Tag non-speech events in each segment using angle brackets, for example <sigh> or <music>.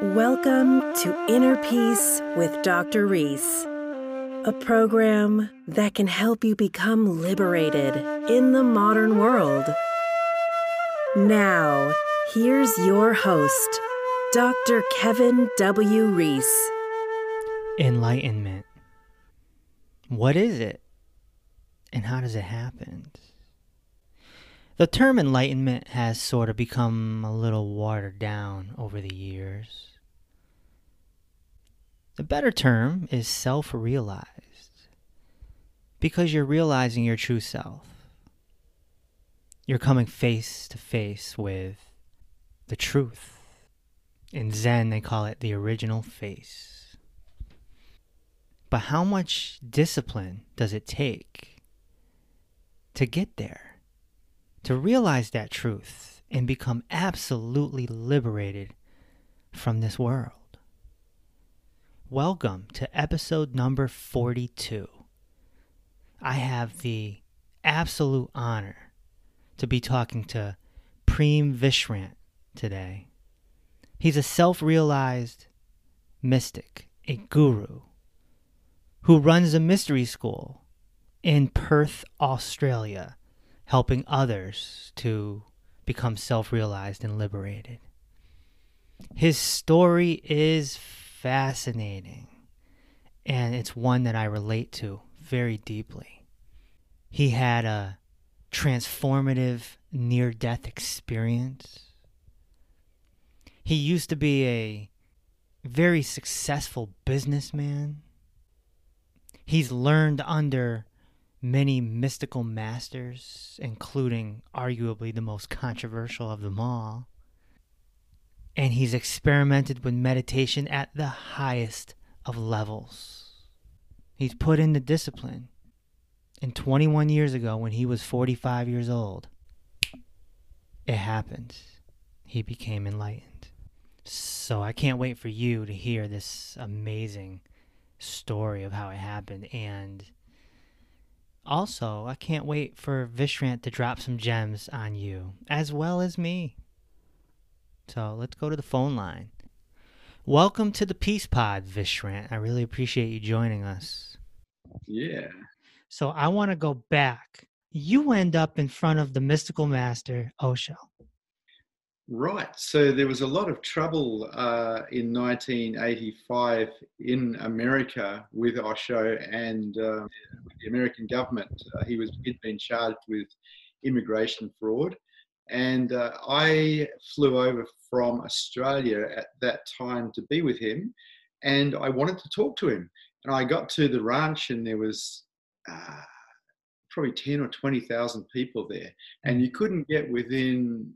Welcome to Inner Peace with Dr. Reese, a program that can help you become liberated in the modern world. Now, here's your host, Dr. Kevin W. Reese. Enlightenment. What is it? And how does it happen? The term enlightenment has sort of become a little watered down over the years. The better term is self realized because you're realizing your true self. You're coming face to face with the truth. In Zen, they call it the original face. But how much discipline does it take to get there? To realize that truth and become absolutely liberated from this world. Welcome to episode number 42. I have the absolute honor to be talking to Prem Vishrant today. He's a self realized mystic, a guru, who runs a mystery school in Perth, Australia helping others to become self realized and liberated. His story is fascinating, and it's one that I relate to very deeply. He had a transformative near death experience. He used to be a very successful businessman. He's learned under many mystical masters, including arguably the most controversial of them all. And he's experimented with meditation at the highest of levels. He's put in the discipline. And 21 years ago, when he was 45 years old, it happened. He became enlightened. So I can't wait for you to hear this amazing story of how it happened and also, I can't wait for Vishrant to drop some gems on you, as well as me. So let's go to the phone line. Welcome to the Peace Pod, Vishrant. I really appreciate you joining us. Yeah. So I want to go back. You end up in front of the mystical master, Osho. Right. So there was a lot of trouble uh, in 1985 in America with Osho and uh, the American government. Uh, he was he'd been charged with immigration fraud, and uh, I flew over from Australia at that time to be with him, and I wanted to talk to him. And I got to the ranch, and there was uh, probably 10 or 20,000 people there, and you couldn't get within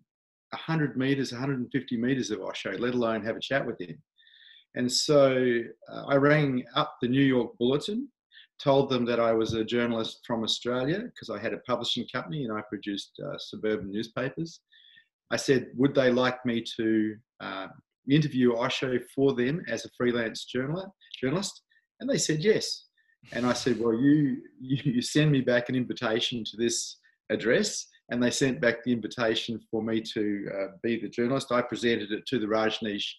100 meters, 150 meters of Osho, let alone have a chat with him. And so uh, I rang up the New York Bulletin, told them that I was a journalist from Australia because I had a publishing company and I produced uh, suburban newspapers. I said, would they like me to uh, interview Osho for them as a freelance journalist? And they said yes. And I said, well, you, you send me back an invitation to this address and they sent back the invitation for me to uh, be the journalist. I presented it to the Rajneesh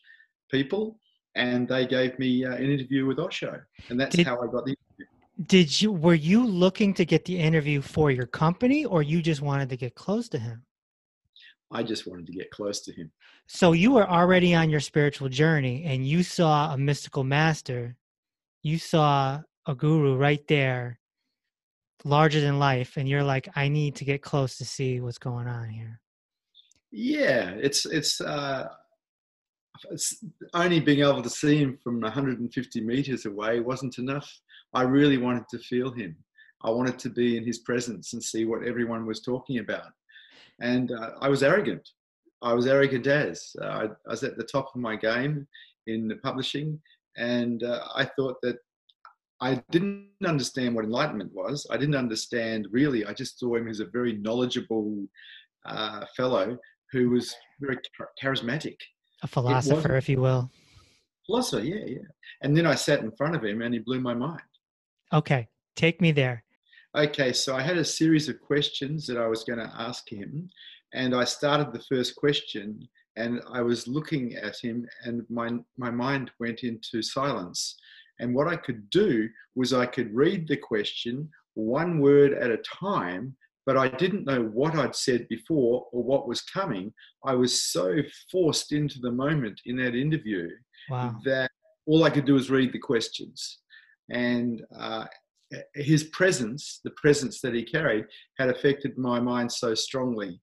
people, and they gave me uh, an interview with Osho, and that's did, how I got the interview. Did you were you looking to get the interview for your company, or you just wanted to get close to him? I just wanted to get close to him. So you were already on your spiritual journey, and you saw a mystical master. You saw a guru right there larger than life and you're like i need to get close to see what's going on here. Yeah it's it's uh it's only being able to see him from 150 meters away wasn't enough. I really wanted to feel him. I wanted to be in his presence and see what everyone was talking about. And uh, i was arrogant. I was arrogant as uh, I, I, was at the top of my game in the publishing and uh, i thought that I didn't understand what enlightenment was. I didn't understand really. I just saw him as a very knowledgeable uh, fellow who was very charismatic. A philosopher, if you will. Philosopher, yeah, yeah. And then I sat in front of him and he blew my mind. Okay, take me there. Okay, so I had a series of questions that I was going to ask him. And I started the first question and I was looking at him, and my my mind went into silence. And what I could do was I could read the question one word at a time, but I didn't know what I'd said before or what was coming. I was so forced into the moment in that interview Wow. that all I could do was read the questions. And uh, his presence, the presence that he carried, had affected my mind so strongly.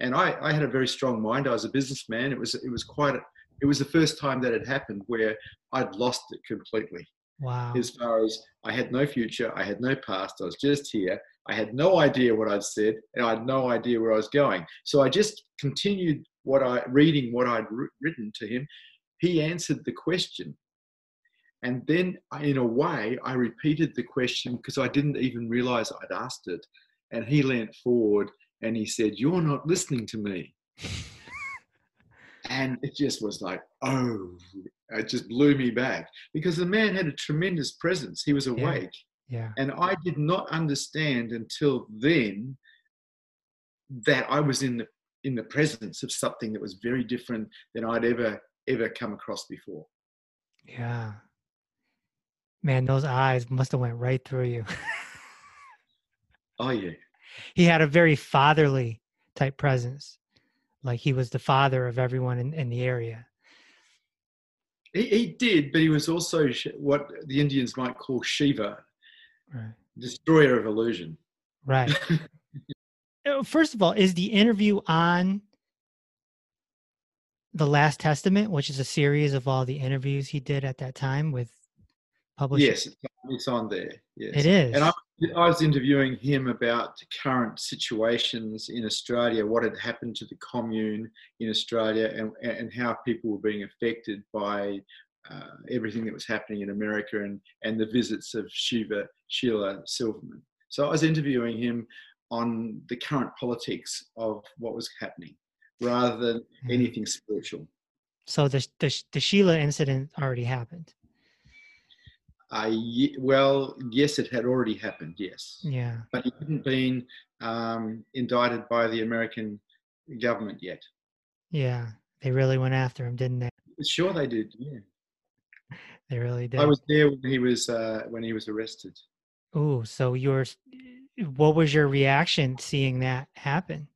And I, I had a very strong mind. I was a businessman. It was it was quite. It was the first time that had happened where I'd lost it completely. Wow. As far as I had no future, I had no past. I was just here. I had no idea what I'd said, and I had no idea where I was going. So I just continued what I reading what I'd written to him. He answered the question, and then in a way I repeated the question because I didn't even realize I'd asked it. And he leant forward and he said, "You're not listening to me." <laughs> and it just was like, oh, it just blew me back because the man had a tremendous presence. He was awake. Yeah. And I did not understand until then that I was in the in the presence of something that was very different than I'd ever ever come across before. Yeah. Man, those eyes must have went right through you. <laughs> oh yeah. He had a very fatherly type presence. Like he was the father of everyone in, in the area. He, he did, but he was also what the Indians might call Shiva, right. destroyer of illusion. Right. <laughs> Uh, first of all, is the interview on the Last Testament, which is a series of all the interviews he did at that time with publishers? Yes, it's on there. Yes, it is. And I, I was interviewing him about the current situations in Australia, what had happened to the commune in Australia, and and how people were being affected by uh, everything that was happening in America and and the visits of Shiva Sheela Silverman. So I was interviewing him on the current politics of what was happening rather than mm. anything spiritual. So the, the, the Sheela incident already happened. Uh, well, yes, it had already happened. Yes. Yeah. But he hadn't been um, indicted by the American government yet. Yeah, they really went after him, didn't they? Sure, they did. Yeah. They really did. I was there when he was uh, when he was arrested. Oh, so your what was your reaction seeing that happen?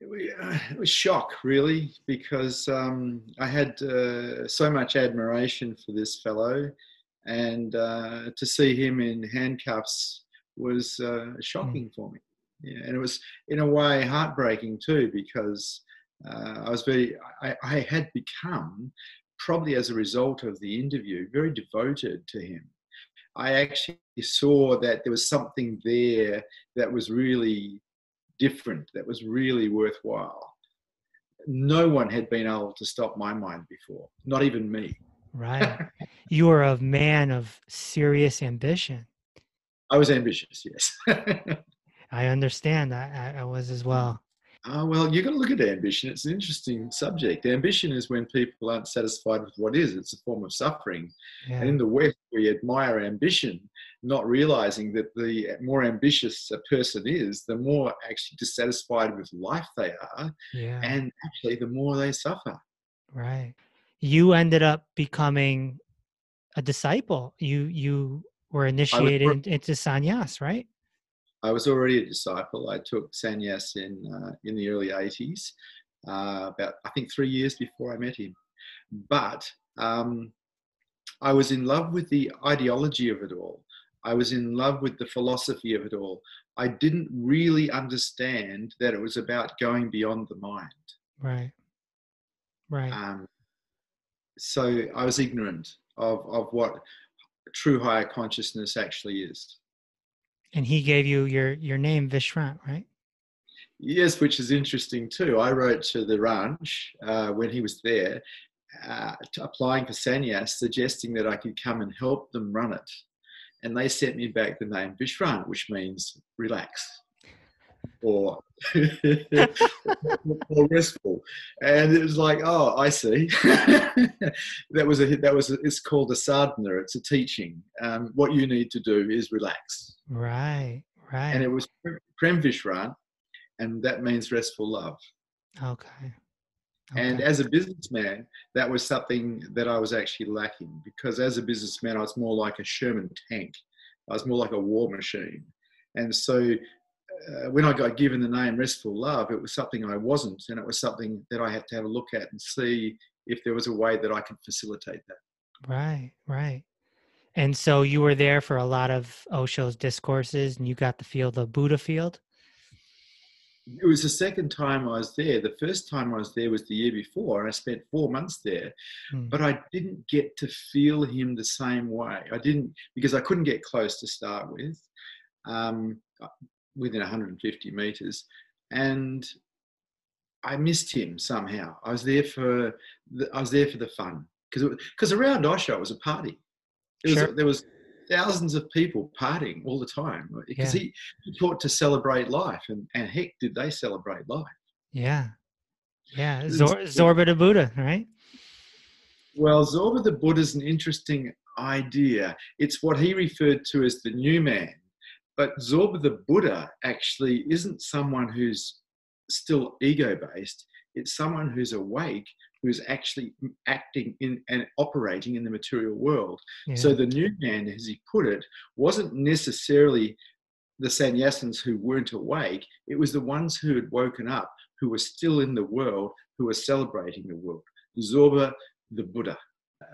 It was shock, really, because um, I had uh, so much admiration for this fellow, and uh, to see him in handcuffs was uh, shocking mm. for me. Yeah, and it was, in a way, heartbreaking too, because uh, I was very, I, I had become, probably as a result of the interview, very devoted to him I actually saw that there was something there that was really different, that was really worthwhile. No one had been able to stop my mind before, not even me. Right. you were a man of serious ambition. I was ambitious, yes. <laughs> I understand. I, I was as well. Oh, well, you've got to look at ambition. It's an interesting subject. Ambition is when people aren't satisfied with what is, it's a form of suffering. Yeah. And in the West, we admire ambition, not realizing that the more ambitious a person is, the more actually dissatisfied with life they are. Yeah. And actually, the more they suffer. Right. You ended up becoming a disciple. You, you were initiated into sannyas, right? I was already a disciple. I took sannyas in uh, in the early 80s, uh, about I think three years before I met him. But um, I was in love with the ideology of it all. I was in love with the philosophy of it all. I didn't really understand that it was about going beyond the mind. Right. Right. Um, so I was ignorant of, of what true higher consciousness actually is. And he gave you your your name Vishrant, right? Yes, which is interesting too. I wrote to the ranch uh, when he was there, uh, applying for sannyas, suggesting that I could come and help them run it, and they sent me back the name Vishrant, which means relax or, <laughs> or restful. And it was like, oh, I see. <laughs> that was a that was a, it's called a sadhana. It's a teaching. Um, what you need to do is relax. Right, right. And it was Prem Vishrant, and that means restful love. Okay. And as a businessman, that was something that I was actually lacking because as a businessman, I was more like a Sherman tank. I was more like a war machine. And so uh, when I got given the name Restful Love, it was something I wasn't. And it was something that I had to have a look at and see if there was a way that I could facilitate that. Right, right. And so you were there for a lot of Osho's discourses and you got the field, the Buddha field? It was the second time I was there. The first time I was there was the year before, and I spent four months there. Mm. But I didn't get to feel him the same way. I didn't because I couldn't get close to start with, um, within 150 meters, and I missed him somehow. I was there for the, I was there for the fun because because around Osho it was a party. Was, Sure. there was thousands of people partying all the time because Yeah. he, he taught to celebrate life, and, and heck, did they celebrate life? Yeah. Yeah. Zor- Zorba the Buddha, right? Well, Zorba the Buddha is an interesting idea. It's what he referred to as the new man. But Zorba the Buddha actually isn't someone who's still ego based, it's someone who's awake, who's actually acting in and operating in the material world. Yeah. So the new man, as he put it, wasn't necessarily the sannyasins who weren't awake, it was the ones who had woken up, who were still in the world, who were celebrating the world. Zorba the Buddha.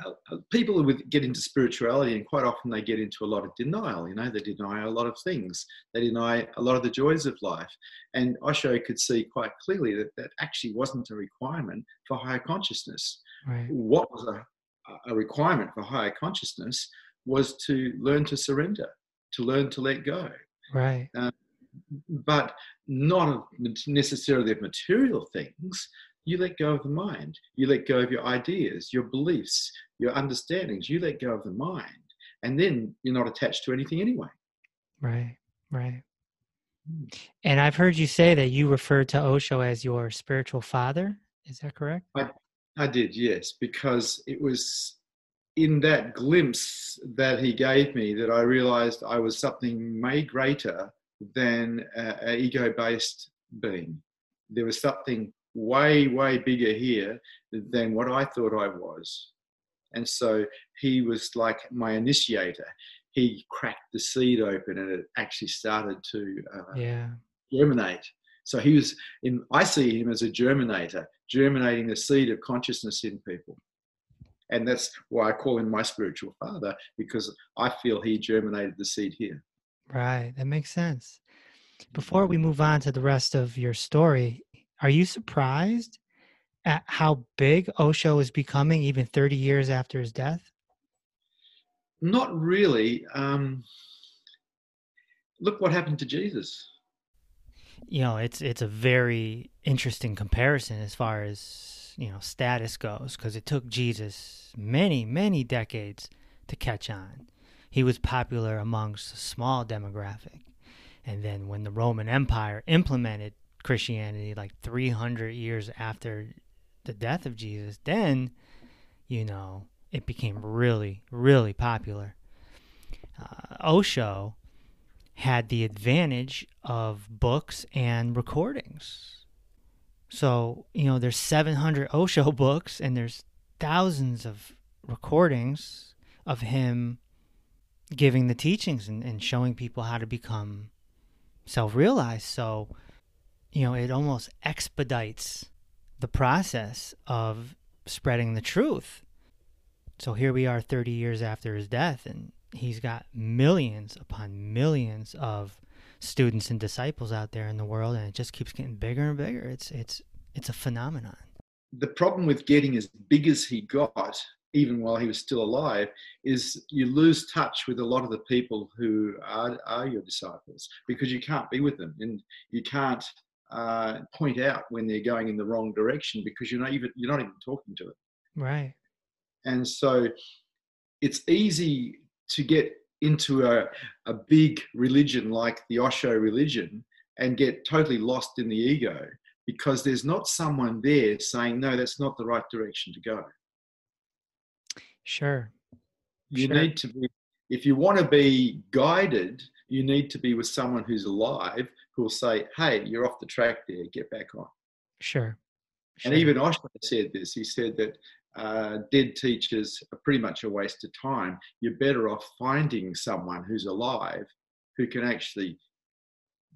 Uh, uh, People would get into spirituality, and quite often they get into a lot of denial. You know, they deny a lot of things. They deny a lot of the joys of life. And Osho could see quite clearly that that actually wasn't a requirement for higher consciousness right. what was a, a requirement for higher consciousness was to learn to surrender, to learn to let go, Right. but not necessarily of material things. You let go of the mind. You let go of your ideas, your beliefs, your understandings. You let go of the mind. And then you're not attached to anything anyway. Right. Right. Hmm. And I've heard you say that you referred to Osho as your spiritual father. Is that correct? I did, yes, because it was in that glimpse that he gave me that I realized I was something way greater than an ego based being. There was something way, way bigger here than what I thought I was. And so he was like my initiator. He cracked the seed open and it actually started to uh, Yeah. germinate. So he was in. I see him as a germinator, germinating the seed of consciousness in people, and that's why I call him my spiritual father because I feel he germinated the seed here. Right. That makes sense. Before we move on to the rest of your story, are you surprised at how big Osho is becoming even 30 years after his death? Not really. Um, look what happened to Jesus. You know, it's it's a very interesting comparison as far as, you know, status goes because it took Jesus many, many decades to catch on. He was popular amongst a small demographic. And then when the Roman Empire implemented Christianity like 300 years after the death of Jesus, then, you know, it became really, really popular. Uh, Osho had the advantage of books and recordings. So, you know, there's 700 Osho <laughs> books and there's thousands of recordings of him giving the teachings and, and showing people how to become self realized. So, you know, it almost expedites the process of spreading the truth. So here we are 30 years after his death, and he's got millions upon millions of students and disciples out there in the world, and it just keeps getting bigger and bigger. It's it's it's a phenomenon. The problem with getting as big as he got, even while he was still alive, is you lose touch with a lot of the people who are, are your disciples because you can't be with them and you can't uh, point out when they're going in the wrong direction because you're not even you're not even talking to it. Right. And so it's easy to get into a, a big religion like the Osho religion and get totally lost in the ego because there's not someone there saying, no, that's not the right direction to go. Sure. You Sure. need to be, if you want to be guided, you need to be with someone who's alive who will say, hey, you're off the track there, get back on. Sure. And even Osho said this. He said that uh, dead teachers are pretty much a waste of time. You're better off finding someone who's alive who can actually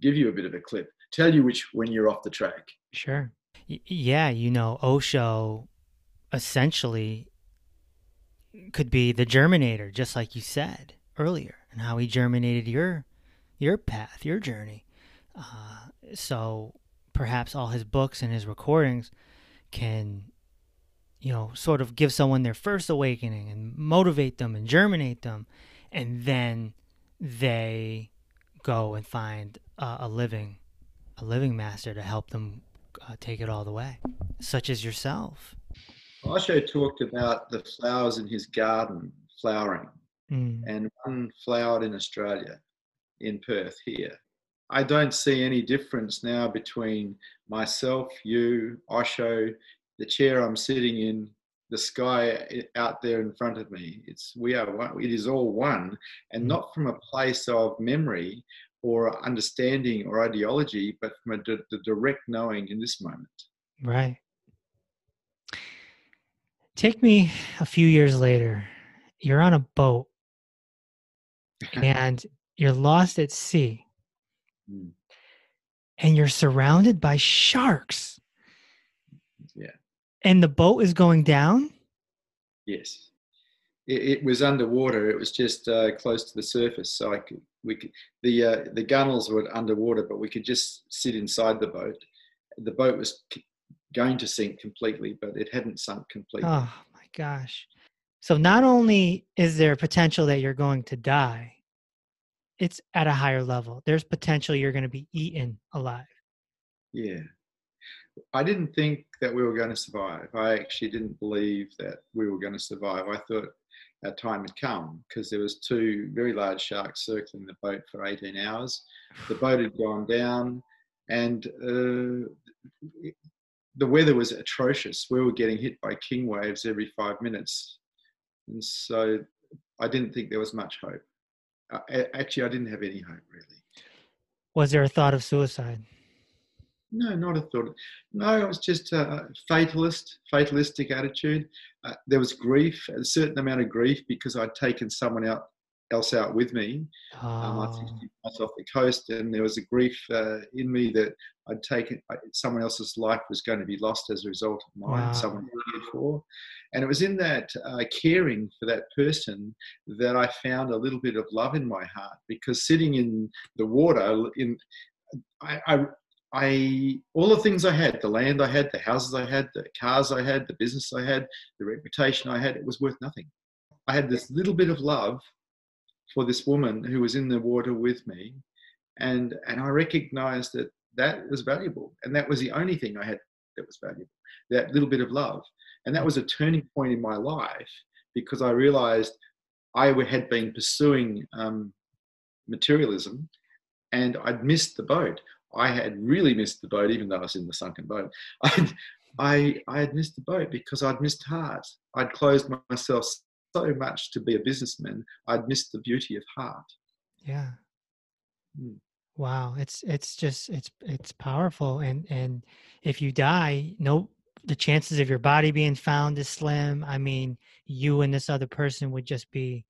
give you a bit of a clip, tell you which when you're off the track. Sure. Y- yeah, you know, Osho essentially could be the germinator, just like you said earlier, and how he germinated your your path, your journey. Uh, so perhaps all his books and his recordings can, you know, sort of give someone their first awakening and motivate them and germinate them, and then they go and find uh, a living, a living master to help them uh, take it all the way, such as yourself. Osho talked about the flowers in his garden flowering, Mm. and one flowered in Australia, in Perth here. I don't see any difference now between myself, you, Osho, the chair I'm sitting in, the sky out there in front of me. It's we are one. It is all one, and Mm. not from a place of memory or understanding or ideology, but from a d- the direct knowing in this moment. Right. Take me a few years later. You're on a boat <laughs> and you're lost at sea Mm. and you're surrounded by sharks. Yeah. And the boat is going down? Yes, it, it was underwater. It was just uh, close to the surface, so I could we could the uh, the gunnels were underwater, but we could just sit inside the boat. The boat was going to sink completely, but it hadn't sunk completely. Oh my gosh. So not only is there potential that you're going to die, it's at a higher level. There's potential you're going to be eaten alive. Yeah. I didn't think that we were going to survive. I actually didn't believe that we were going to survive. I thought our time had come because there was two very large sharks circling the boat for 18 hours. The <sighs> boat had gone down, and uh, the weather was atrocious. We were getting hit by king waves every five minutes, and so I didn't think there was much hope. Actually, I didn't have any hope really. Was there a thought of suicide? No, not a thought. No, it was just a fatalist, fatalistic attitude. Uh, there was grief, a certain amount of grief because I'd taken someone out, else out with me. Um, I Oh, 50 miles off the coast, and there was a grief uh, in me that I'd taken I- someone else's life was going to be lost as a result of mine, Wow. someone I cared for. And it was in that uh, caring for that person that I found a little bit of love in my heart because sitting in the water, in I, I I all the things I had, the land I had, the houses I had, the cars I had, the business I had, the reputation I had, it was worth nothing. I had this little bit of love for this woman who was in the water with me, and and I recognized that that was valuable, and that was the only thing I had that was valuable. That little bit of love, and that was a turning point in my life because I realized I had been pursuing um, materialism, and I'd missed the boat. I had really missed the boat, even though I was in the sunken boat. <laughs> I'd, I, I had missed the boat because I'd missed heart. I'd closed myself so much to be a businessman, I'd missed the beauty of heart. yeah. Mm. Wow, it's it's just it's it's powerful and and if you die, no the chances of your body being found is slim. I mean, you and this other person would just be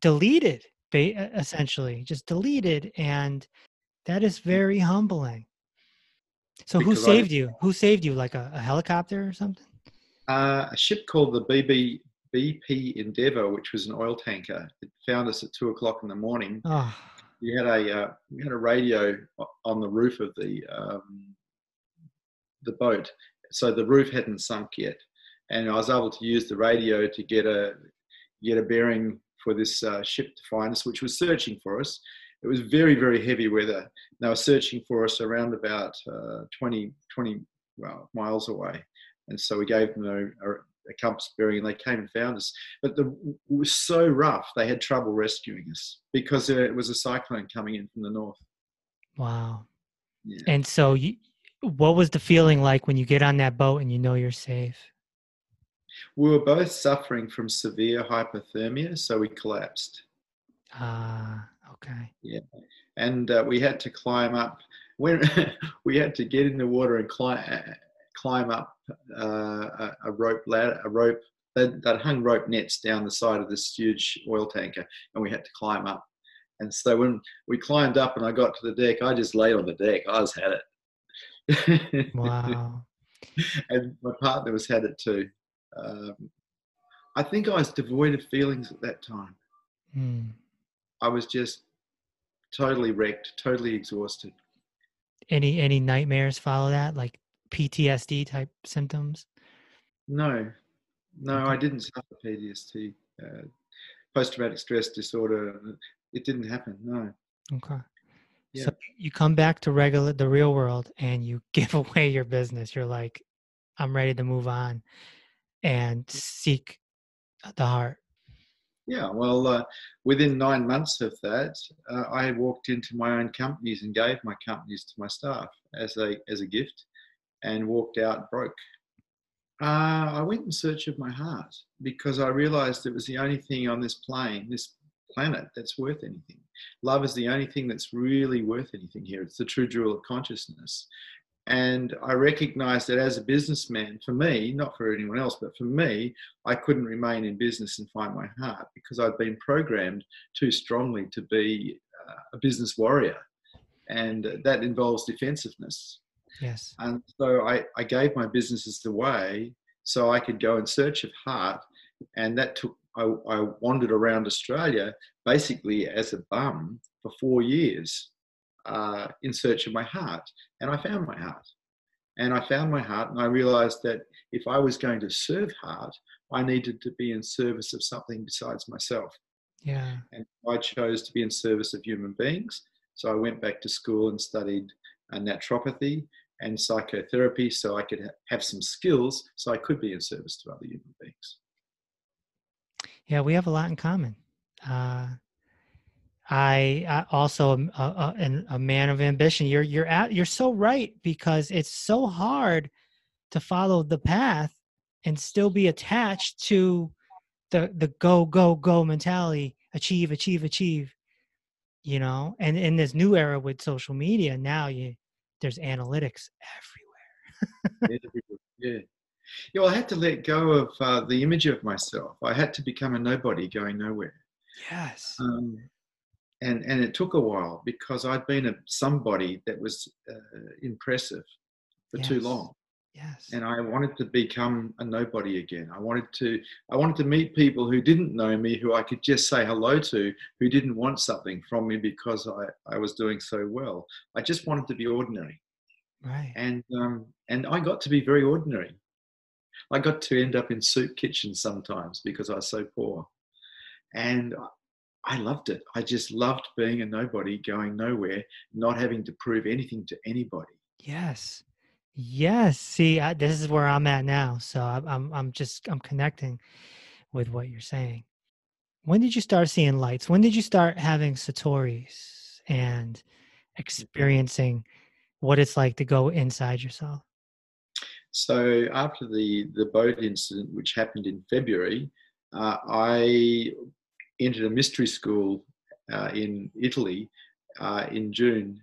deleted, essentially, just deleted and that is very humbling. So who Because I- saved you? Who saved you like a, a helicopter or something? Uh, a ship called the BB, BP Endeavour, which was an oil tanker, it found us at two o'clock in the morning. Oh, We had a uh, we had a radio on the roof of the um, the boat, so the roof hadn't sunk yet, and I was able to use the radio to get a get a bearing for this uh, ship to find us, which was searching for us. It was very very heavy weather. They were searching for us around about uh, 20 20 well, miles away, and so we gave them a, a, a compass bearing, and they came and found us. But the, it was so rough; they had trouble rescuing us because it was a cyclone coming in from the north. wow. Yeah. And so you what was the feeling like when you get on that boat and you know you're safe? We were both suffering from severe hypothermia, so we collapsed. Ah, okay. Yeah. And uh, we had to climb up. When <laughs> we had to get in the water and climb climb up uh, a, rope ladder, a rope that, that hung rope nets down the side of this huge oil tanker, and we had to climb up. And so when we climbed up and I got to the deck, I just laid on the deck. I was had it. <laughs> Wow. and my partner was had it too. Um, I think I was devoid of feelings at that time. Hmm. I was just totally wrecked, totally exhausted. Any any nightmares follow that, like PTSD type symptoms? No, no, okay. I didn't suffer PTSD, uh, post traumatic stress disorder. It didn't happen. No. Okay. Yeah. So you come back to regular the real world and you <laughs> give away your business. You're like, I'm ready to move on and seek the heart. Yeah, well, uh, within nine months of that, uh, I walked into my own companies and gave my companies to my staff as a as a gift, and walked out broke. Uh, I went in search of my heart because I realised it was the only thing on this plane, this planet, that's worth anything. Love is the only thing that's really worth anything here. It's the true jewel of consciousness, and I recognized that as a businessman, for me, not for anyone else, but for me, I couldn't remain in business and find my heart because I'd been programmed too strongly to be uh, a business warrior. And that involves defensiveness. Yes. And so I, I gave my businesses away so I could go in search of heart. And that took, I, I wandered around Australia basically as a bum for four years uh, in search of my heart. And I found my heart. And I found my heart, and I realized that if I was going to serve heart, I needed to be in service of something besides myself. Yeah. And I chose to be in service of human beings. So I went back to school and studied naturopathy and psychotherapy so I could ha- have some skills so I could be in service to other human beings. Yeah, we have a lot in common. Uh, I, I also am a, a, a, man of ambition. You're you're at you're so right because it's so hard to follow the path and still be attached to the the go go go mentality, achieve achieve achieve. You know, and in this new era with social media, now you there's analytics everywhere. yeah. Yeah, well, I had to let go of uh, the image of myself. I had to become a nobody going nowhere. Yes. Um, and and it took a while because I'd been a somebody that was uh, impressive for yes. too long. Yes. And I wanted to become a nobody again. I wanted to I wanted to meet people who didn't know me, who I could just say hello to, who didn't want something from me because I, I was doing so well. I just wanted to be ordinary. Right. And um, and I got to be very ordinary. I got to end up in soup kitchens sometimes because I was so poor. And I loved it. I just loved being a nobody, going nowhere, not having to prove anything to anybody. Yes, yes. See, I, this is where I'm at now. So I'm, I'm, I'm just, I'm connecting with what you're saying. When did you start seeing lights? When did you start having satoris and experiencing what it's like to go inside yourself? So after the the boat incident, which happened in February, uh, I entered a mystery school uh, in Italy uh, in June,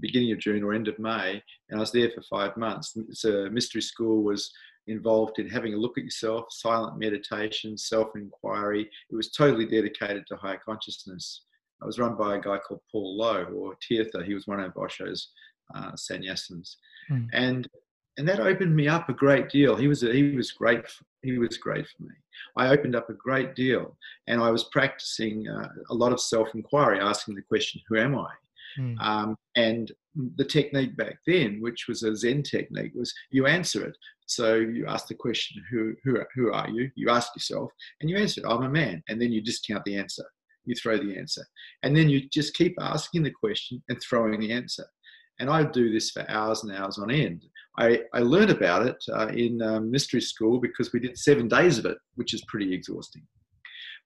beginning of June or end of May, and I was there for five months. So mystery school was involved in having a look at yourself, silent meditation, self-inquiry. It was totally dedicated to higher consciousness. It was run by a guy called Paul Lowe or Teertha. He was one of Osho's uh, sannyasins. Mm. And and that opened me up a great deal. He was he was great. He was great for me. I opened up a great deal, and I was practicing uh, a lot of self inquiry, asking the question, "Who am I?" Mm. Um, and the technique back then, which was a Zen technique, was you answer it. So you ask the question, "Who who who are you?" You ask yourself, and you answer, it, "I'm a man," and then you discount the answer. You throw the answer, and then you just keep asking the question and throwing the answer. And I do this for hours and hours on end. I, I learned about it uh, in um, mystery school because we did seven days of it, which is pretty exhausting.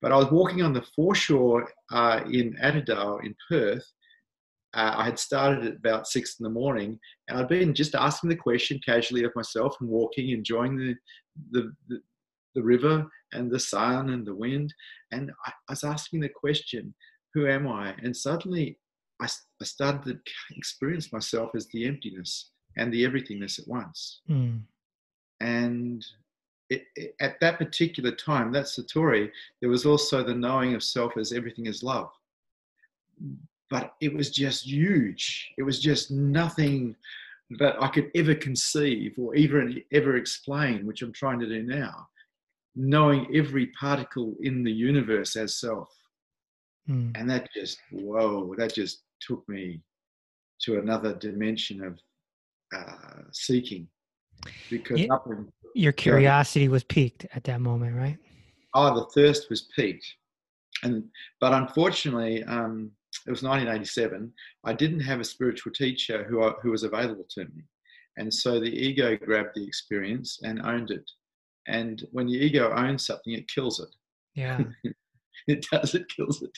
But I was walking on the foreshore uh, in Attadale in Perth. Uh, I had started at about six in the morning, and I'd been just asking the question casually of myself and walking, enjoying the, the, the, the river and the sun and the wind. And I, I was asking the question, Who am I? And suddenly I, I started to experience myself as the emptiness and the everythingness at once. Mm. And it, it, at that particular time, that Satori, there was also the knowing of self as everything is love. But it was just huge. It was just nothing that I could ever conceive or even ever explain, which I'm trying to do now. Knowing every particle in the universe as self. Mm. And that just, whoa, that just took me to another dimension of uh, seeking. Because yeah, your curiosity was peaked at that moment, right? Oh, the thirst was peaked. And, but unfortunately, um, it was 1987. I didn't have a spiritual teacher who, who was available to me. And so the ego grabbed the experience and owned it. And when the ego owns something, it kills it. Yeah. <laughs> it does, it kills it.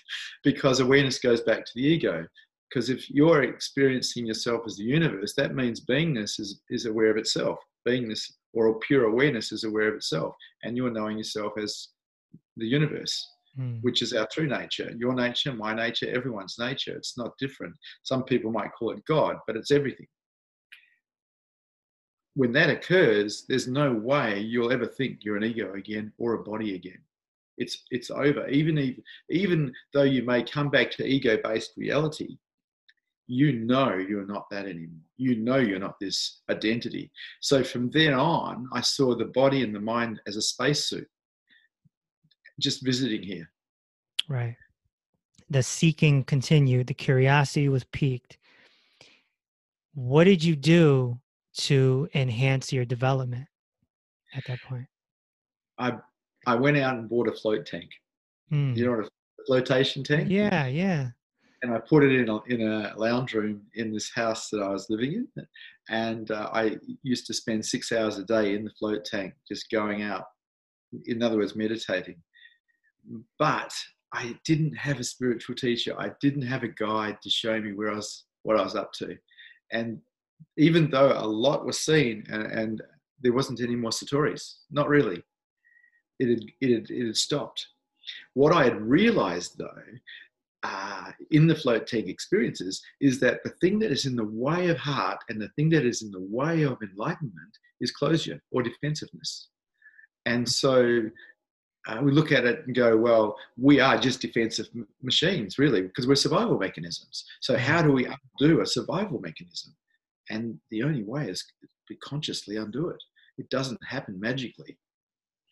Because awareness goes back to the ego. Because if you're experiencing yourself as the universe, that means beingness is, is aware of itself. Beingness or pure awareness is aware of itself. And you're knowing yourself as the universe mm. which is our true nature. Your nature, my nature, everyone's nature. It's not different. Some people might call it God, but it's everything. When that occurs, there's no way you'll ever think you're an ego again or a body again. It's it's over. Even even, even though you may come back to ego-based reality, you know you're not that anymore. You know you're not this identity. So from then on, I saw the body and the mind as a spacesuit just visiting here. Right. The seeking continued, the curiosity was piqued. What did you do to enhance your development at that point? I I went out and bought a float tank. Mm. You know what a flotation tank? Yeah, yeah. And I put it in a, in a lounge room in this house that I was living in. And uh, I used to spend six hours a day in the float tank, just going out. In other words, meditating but I didn't have a spiritual teacher. I didn't have a guide to show me where I was, what I was up to. And even though a lot was seen and, and there wasn't any more Satoris, not really, it had, it had, it had stopped. What I had realized though, uh, in the float tank experiences, is that the thing that is in the way of heart and the thing that is in the way of enlightenment is closure or defensiveness. And so uh, we look at it and go, well, we are just defensive m- machines, really, because we're survival mechanisms. So, how do we undo a survival mechanism? And the only way is to consciously undo it. It doesn't happen magically.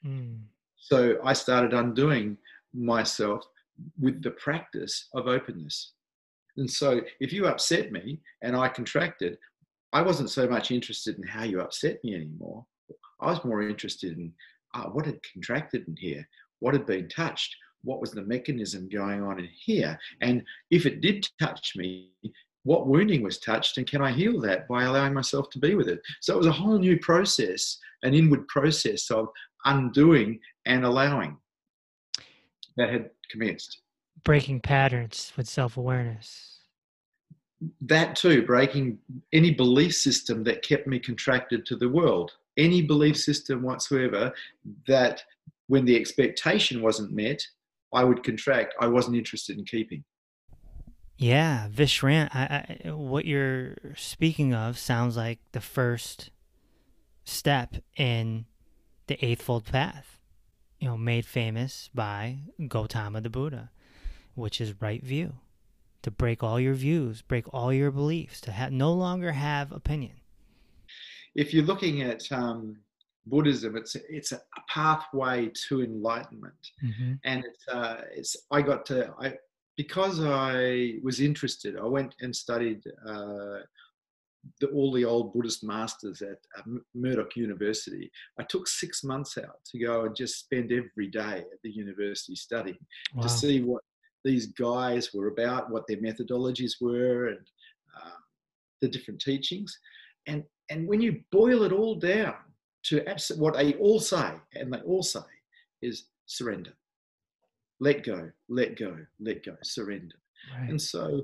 Mm. So, I started undoing myself with the practice of openness. And so, if you upset me and I contracted, I wasn't so much interested in how you upset me anymore. I was more interested in uh, what had contracted in here, what had been touched, what was the mechanism going on in here, and if it did touch me, what wounding was touched, and can I heal that by allowing myself to be with it? So it was a whole new process, an inward process of undoing and allowing that had commenced. Breaking patterns with self awareness that too, breaking any belief system that kept me contracted to the world any belief system whatsoever that when the expectation wasn't met, I would contract. I wasn't interested in keeping. Yeah, Vishrant, I, I, what you're speaking of sounds like the first step in the Eightfold Path, you know, made famous by Gautama the Buddha, which is right view. To break all your views, break all your beliefs, to ha- no longer have opinion if you're looking at um, Buddhism, it's it's a pathway to enlightenment, mm-hmm. and it's uh, it's I got to I because I was interested. I went and studied uh, the, all the old Buddhist masters at uh, Murdoch University. I took six months out to go and just spend every day at the university studying wow. to see what these guys were about, what their methodologies were, and uh, the different teachings. And and when you boil it all down to abs- what they all say, and they all say is surrender. Let go, let go, let go, surrender. Right. And so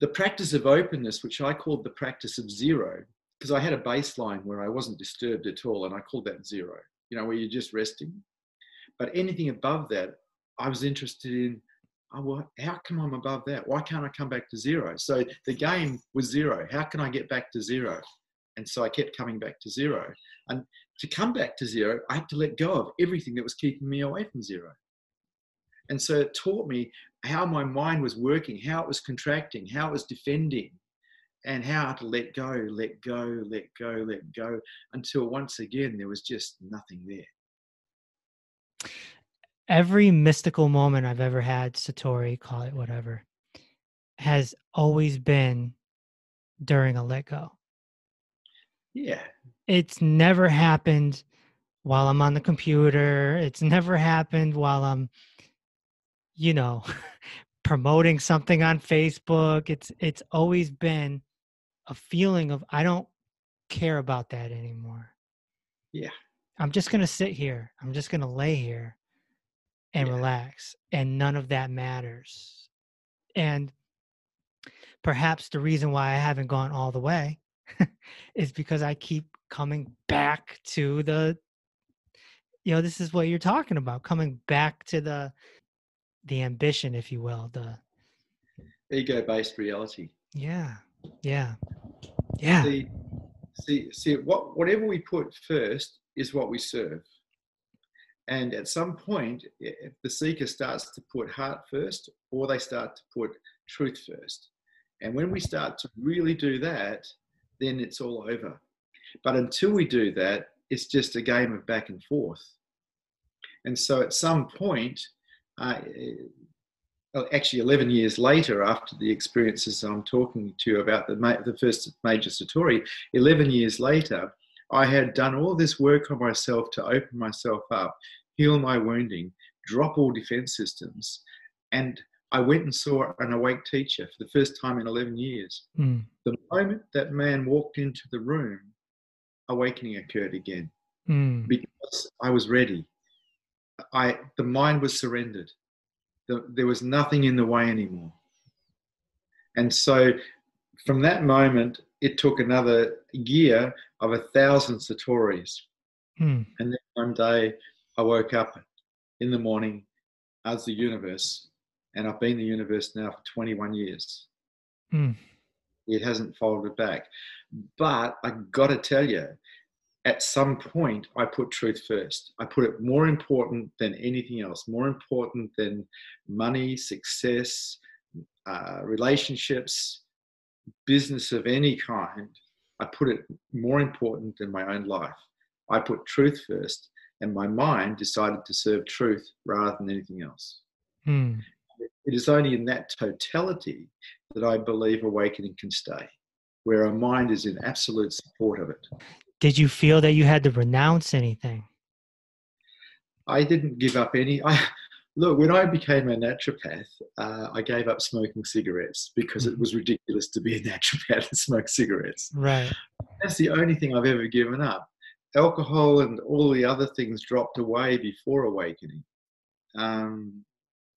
the practice of openness, which I called the practice of zero, because I had a baseline where I wasn't disturbed at all, and I called that zero, you know, where you're just resting. But anything above that, I was interested in oh, well, how come I'm above that? Why can't I come back to zero? So the game was zero. How can I get back to zero? And so I kept coming back to zero. And to come back to zero, I had to let go of everything that was keeping me away from zero. And so it taught me how my mind was working, how it was contracting, how it was defending, and how to let go, let go, let go, let go, until once again there was just nothing there. Every mystical moment I've ever had, Satori, call it whatever, has always been during a let go. Yeah. It's never happened while I'm on the computer. It's never happened while I'm, you know, <laughs> promoting something on Facebook. It's it's always been a feeling of I don't care about that anymore. Yeah. I'm just going to sit here. I'm just going to lay here and yeah. relax and none of that matters. And perhaps the reason why I haven't gone all the way <laughs> is because I keep coming back to the you know this is what you're talking about coming back to the the ambition if you will the ego based reality yeah yeah yeah. See, see, see what, whatever we put first is what we serve. And at some point, if the seeker starts to put heart first, or they start to put truth first. And when we start to really do that, then it's all over. But until we do that, it's just a game of back and forth. And so at some point, uh, actually 11 years later after the experiences I'm talking to you about the, the first major Satori, 11 years later, I had done all this work on myself to open myself up, heal my wounding, drop all defense systems. And I went and saw an awake teacher for the first time in 11 years. Mm. The moment that man walked into the room, awakening occurred again mm. because I was ready. I, the mind was surrendered the, there was nothing in the way anymore. And so from that moment, it took another year of a thousand Satoris. Hmm. And then one day I woke up in the morning as the universe, and I've been the universe now for 21 years. Hmm. It hasn't folded back. But I got to tell you, at some point I put truth first. I put it more important than anything else, more important than money, success, uh, relationships, business of any kind. I put it more important than my own life. I put truth first, and my mind decided to serve truth rather than anything else. Hmm. It is only in that totality that I believe awakening can stay, where our mind is in absolute support of it did you feel that you had to renounce anything? I didn't give up any. I look when I became a naturopath, uh, I gave up smoking cigarettes because it mm-hmm. was ridiculous to be a <laughs> naturopath and smoke cigarettes. Right. That's the only thing I've ever given up. Alcohol and all the other things dropped away before awakening. Um,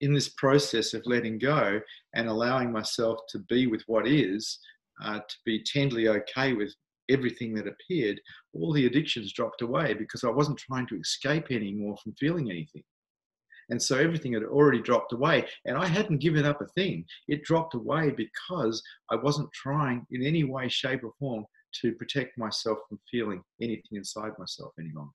in this process of letting go and allowing myself to be with what is, uh, to be tenderly okay with everything that appeared, all the addictions dropped away because I wasn't trying to escape anymore from feeling anything. And so everything had already dropped away. And I hadn't given up a thing. It dropped away because I wasn't trying in any way, shape, or form to protect myself from feeling anything inside myself any longer.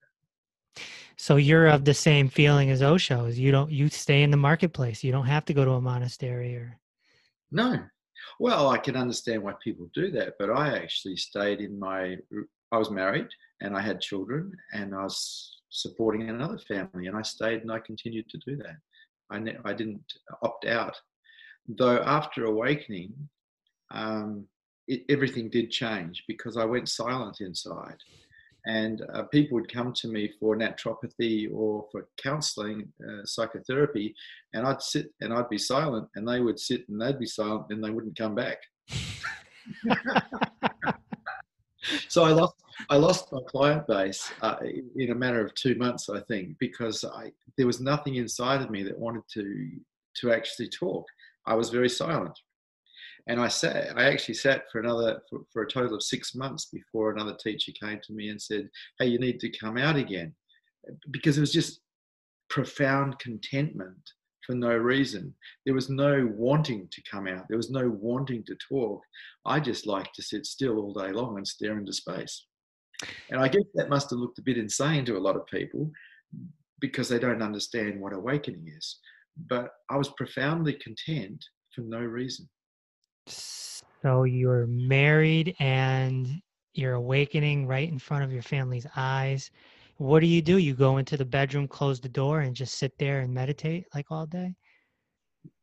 So you're of the same feeling as Osho. Is you don't you stay in the marketplace. You don't have to go to a monastery or No, well, I can understand why people do that, but I actually stayed in my. I was married and I had children, and I was supporting another family, and I stayed and I continued to do that. I ne- I didn't opt out, though. After awakening, um, it, everything did change because I went silent inside and uh, people would come to me for naturopathy or for counseling uh, psychotherapy and i'd sit and i'd be silent and they would sit and they'd be silent and they wouldn't come back. <laughs> So i lost i lost my client base uh, in a matter of two months i think because i there was nothing inside of me that wanted to to actually talk. I was very silent and I sat, I actually sat for another, for, for, a total of six months before another teacher came to me and said, Hey, you need to come out again. Because it was just profound contentment for no reason. There was no wanting to come out. There was no wanting to talk. I just liked to sit still all day long and stare into space. And I guess that must have looked a bit insane to a lot of people because they don't understand what awakening is. But I was profoundly content for no reason. So you're married and you're awakening right in front of your family's eyes. What do you do? You go into the bedroom, close the door, and just sit there and meditate like all day?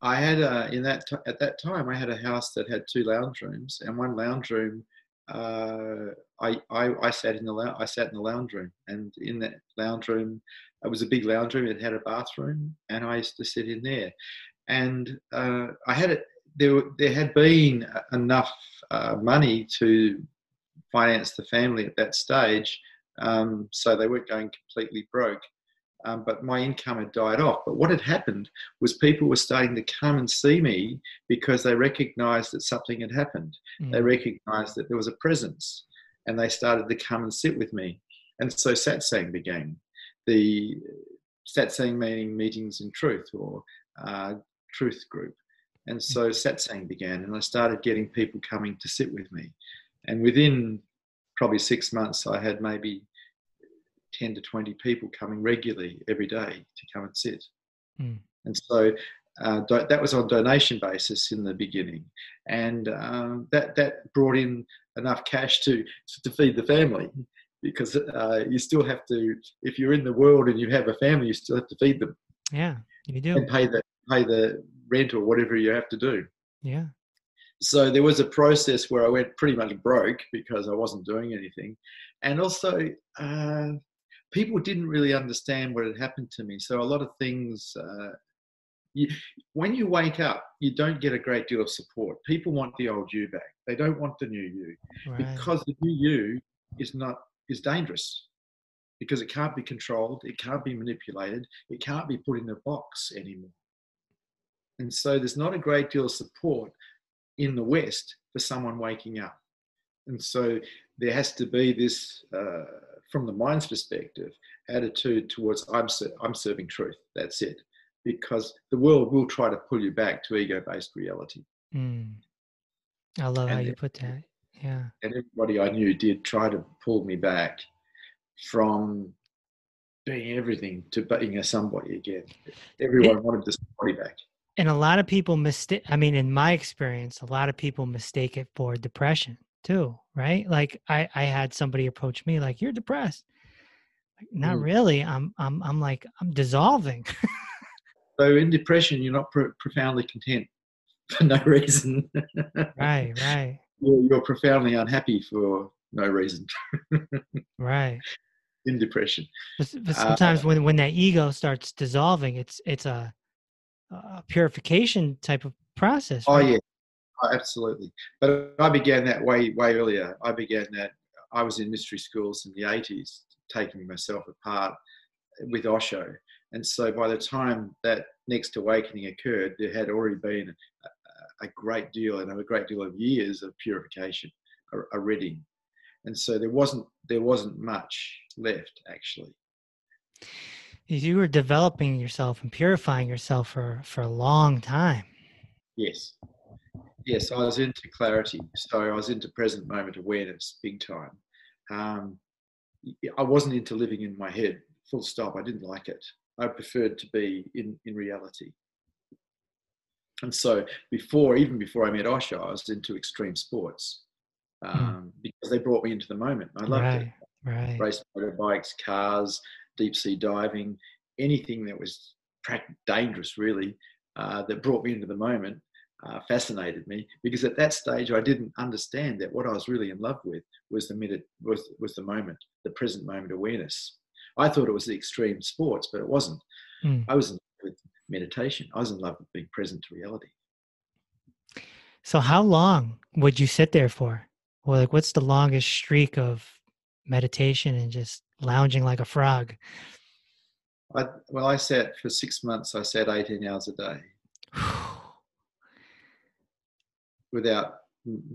I had a, in that t- at that time I had a house that had two lounge rooms, and one lounge room uh, I, I, I sat in the I sat in the lounge room, and in that lounge room, it was a big lounge room. It had a bathroom, and I used to sit in there. And uh, I had it. There, there had been enough uh, money to finance the family at that stage, um, so they weren't going completely broke um, but my income had died off. But what had happened was people were starting to come and see me because they recognized that something had happened. Mm. They recognized that there was a presence and they started to come and sit with me. And so satsang began. The satsang meaning meetings in truth or uh, truth group. And so satsang began, and I started getting people coming to sit with me. And within probably six months, I had maybe 10 to 20 people coming regularly every day to come and sit. Mm. And so uh, do, that was on donation basis in the beginning, and um, that that brought in enough cash to to feed the family because uh, you still have to if you're in the world and you have a family, you still have to feed them. Yeah, you do. And pay the pay the rent or whatever you have to do. Yeah. So there was a process where I went pretty much broke because I wasn't doing anything, and also uh, people didn't really understand what had happened to me. So a lot of things. Uh, you, when you wake up, you don't get a great deal of support. People want the old you back. They don't want the new you right. because the new you is not is dangerous because it can't be controlled, it can't be manipulated, it can't be put in a box anymore. And so there's not a great deal of support in the West for someone waking up. And so there has to be this uh, from the mind's perspective, attitude towards I'm, I'm serving truth. That's it. Because the world will try to pull you back to ego based reality. Mm. I love and how you put that. Yeah. And everybody I knew did try to pull me back from being everything to being a somebody again. Everyone it, wanted this body back. And a lot of people mistake, I mean, in my experience, a lot of people mistake it for depression too, right? Like I, I had somebody approach me like, "You're depressed." Like, not mm. really. I'm, I'm, I'm like, I'm dissolving. so in depression, you're not pro- profoundly content <laughs> for no reason. right, <laughs> right. You're, you're profoundly unhappy for no reason. <laughs> right. In depression. But, but uh, sometimes uh, when when that ego starts dissolving, it's it's a, a purification type of process. Oh, right? Oh yeah, absolutely. But I began that way way earlier. I began that. I was in mystery schools in the 80s, taking myself apart with Osho. And so by the time that next awakening occurred, there had already been a, a great deal and a great deal of years of purification a already. And so there wasn't there wasn't much left actually. You were developing yourself and purifying yourself for, for a long time. Yes. Yes, I was into clarity. So I was into present moment awareness big time. Um, I wasn't into living in my head, full stop. I didn't like it. I preferred to be in, in reality. And so before, even before I met Osho, I was into extreme sports hmm. um, mm. because they brought me into the moment. I loved right, it. Right. Race motorbikes, cars, deep sea diving, anything that was dangerous really, uh, that brought me into the moment uh, fascinated me because at that stage I didn't understand that what I was really in love with was the minute was, was the moment, the present moment awareness. I thought it was the extreme sports, but it wasn't. Mm. I was in love with meditation. I was in love with being present to reality. So how long would you sit there for? Or like what's the longest streak of meditation and just lounging like a frog? I, well, I sat for six months. I sat 18 hours a day. <sighs> without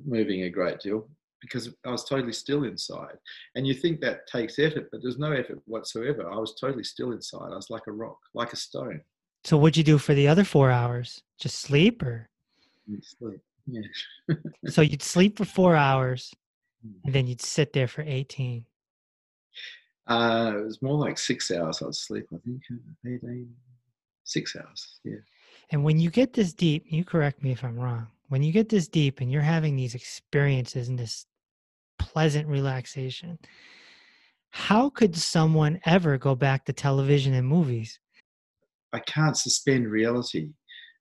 moving a great deal because I was totally still inside. And you think that takes effort, but there's no effort whatsoever. I was totally still inside. I was like a rock, like a stone. So what'd you do for the other four hours? Just sleep or? Sleep. Yeah. <laughs> so you'd sleep for four hours Hmm. and then you'd sit there for 18. Uh, it was more like six hours I was asleep, I think. 18, six hours, yeah. And when you get this deep, you correct me if I'm wrong. When you get this deep and you're having these experiences and this pleasant relaxation, how could someone ever go back to television and movies? I can't suspend reality.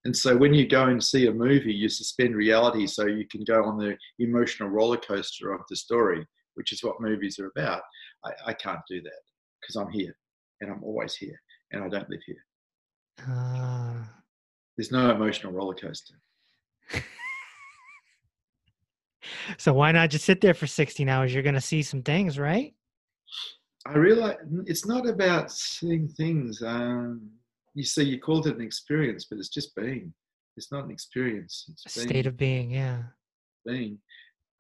And so when you go and see a movie, you suspend reality so you can go on the emotional roller coaster of the story, which is what movies are about. I, I can't do that because I'm here and I'm always here and I don't live here. Ah, There's no emotional roller coaster. <laughs> so why not just sit there for 16 hours? You're going to see some things, right? I realize it's not about seeing things. Um, you see, you called it an experience, but it's just being. It's not an experience. It's A being. state of being, yeah. being.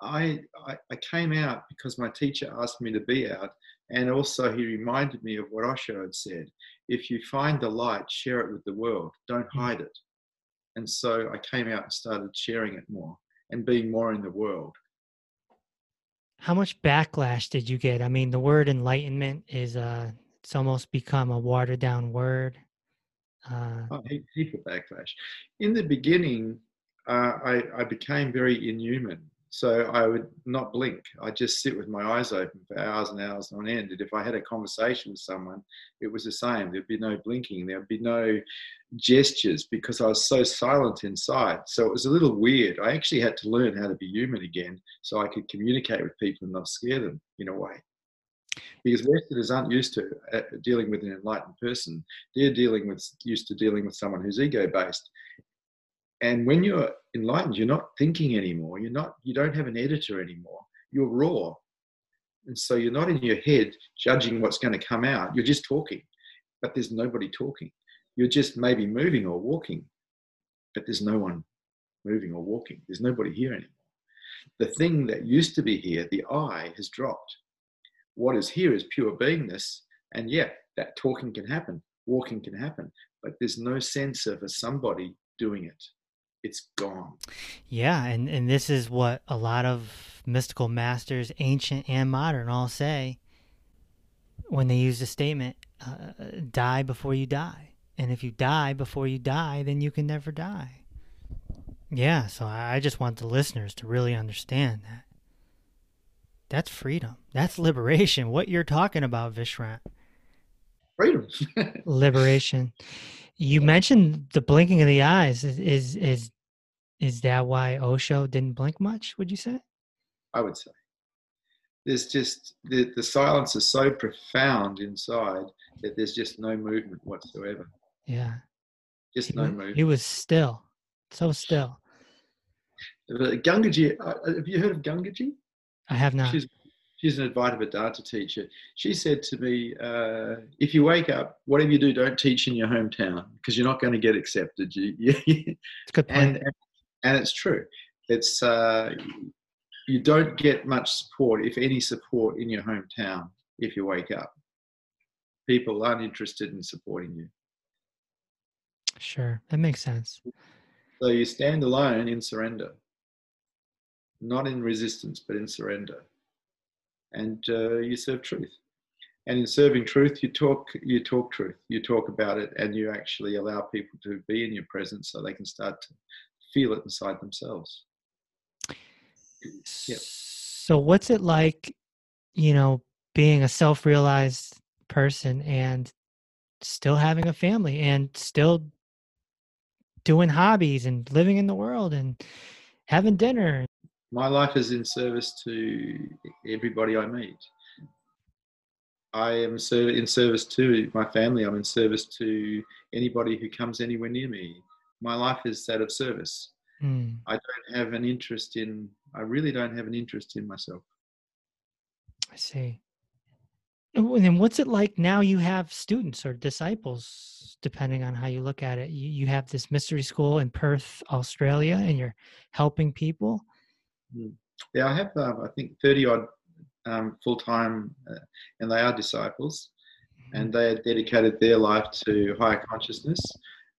I, I I came out because my teacher asked me to be out, and also he reminded me of what Osho had said: if you find the light, share it with the world. Don't Mm. hide it. And so I came out and started sharing it more and being more in the world. How much backlash did you get? I mean, the word enlightenment is uh it's almost become a watered down word. Uh Oh, heap, heap of backlash. In the beginning, uh, I, I became very inhuman. So I would not blink. I'd just sit with my eyes open for hours and hours on end. And if I had a conversation with someone, it was the same. There'd be no blinking. There'd be no gestures because I was so silent inside. So it was a little weird. I actually had to learn how to be human again so I could communicate with people and not scare them in a way. Because Westerners aren't used to uh, dealing with an enlightened person. They're dealing with used to dealing with someone who's ego based. And when you're enlightened, you're not thinking anymore. You're not. You don't have an editor anymore. You're raw, and so you're not in your head judging what's going to come out. You're just talking, but there's nobody talking. You're just maybe moving or walking, but there's no one moving or walking. There's nobody here anymore. The thing that used to be here, the I, has dropped. What is here is pure beingness, and yeah, that talking can happen, walking can happen, but there's no sense of a somebody doing it. It's gone. Yeah, and, and this is what a lot of mystical masters, ancient and modern, all say when they use the statement, uh, die before you die. And if you die before you die, then you can never die. Yeah, so I I just want the listeners to really understand that. That's freedom. That's liberation. What you're talking about, Vishrant. Freedom. <laughs> liberation. You mentioned the blinking of the eyes. Is is is, is that why Osho didn't blink much, would you say? I would say. There's just the, the silence is so profound inside that there's just no movement whatsoever. Yeah. Just He, no movement. he was still. So still. But Gangaji, uh, have you heard of Gangaji? I have not. She's she's an Advaita Vedanta teacher. She said to me, uh, "If you wake up, whatever you do, don't teach in your hometown because you're not going to get accepted." You, <laughs> you, It's a good point. and and it's true. It's uh, you don't get much support, if any support, in your hometown if you wake up. People aren't interested in supporting you, sure. That makes sense. so you stand alone in surrender, not in resistance, but in surrender, and uh, you serve truth. And in serving truth, you talk you talk truth. You talk about it, and you actually allow people to be in your presence, so they can start to feel it inside themselves. Yep. So what's it like, you know, being a self-realized person and still having a family and still doing hobbies and living in the world and having dinner? My life is in service to everybody I meet. I am in service to my family. I'm in service to anybody who comes anywhere near me. My life is that of service. Hmm. I don't have an interest in, I really don't have an interest in myself. I see. And then what's it like now you have students or disciples, depending on how you look at it? You, you have this mystery school in Perth, Australia, and you're helping people. Yeah, I have, um, I think, 30 odd um, full time, uh, and they are disciples, and they have dedicated their life to higher consciousness.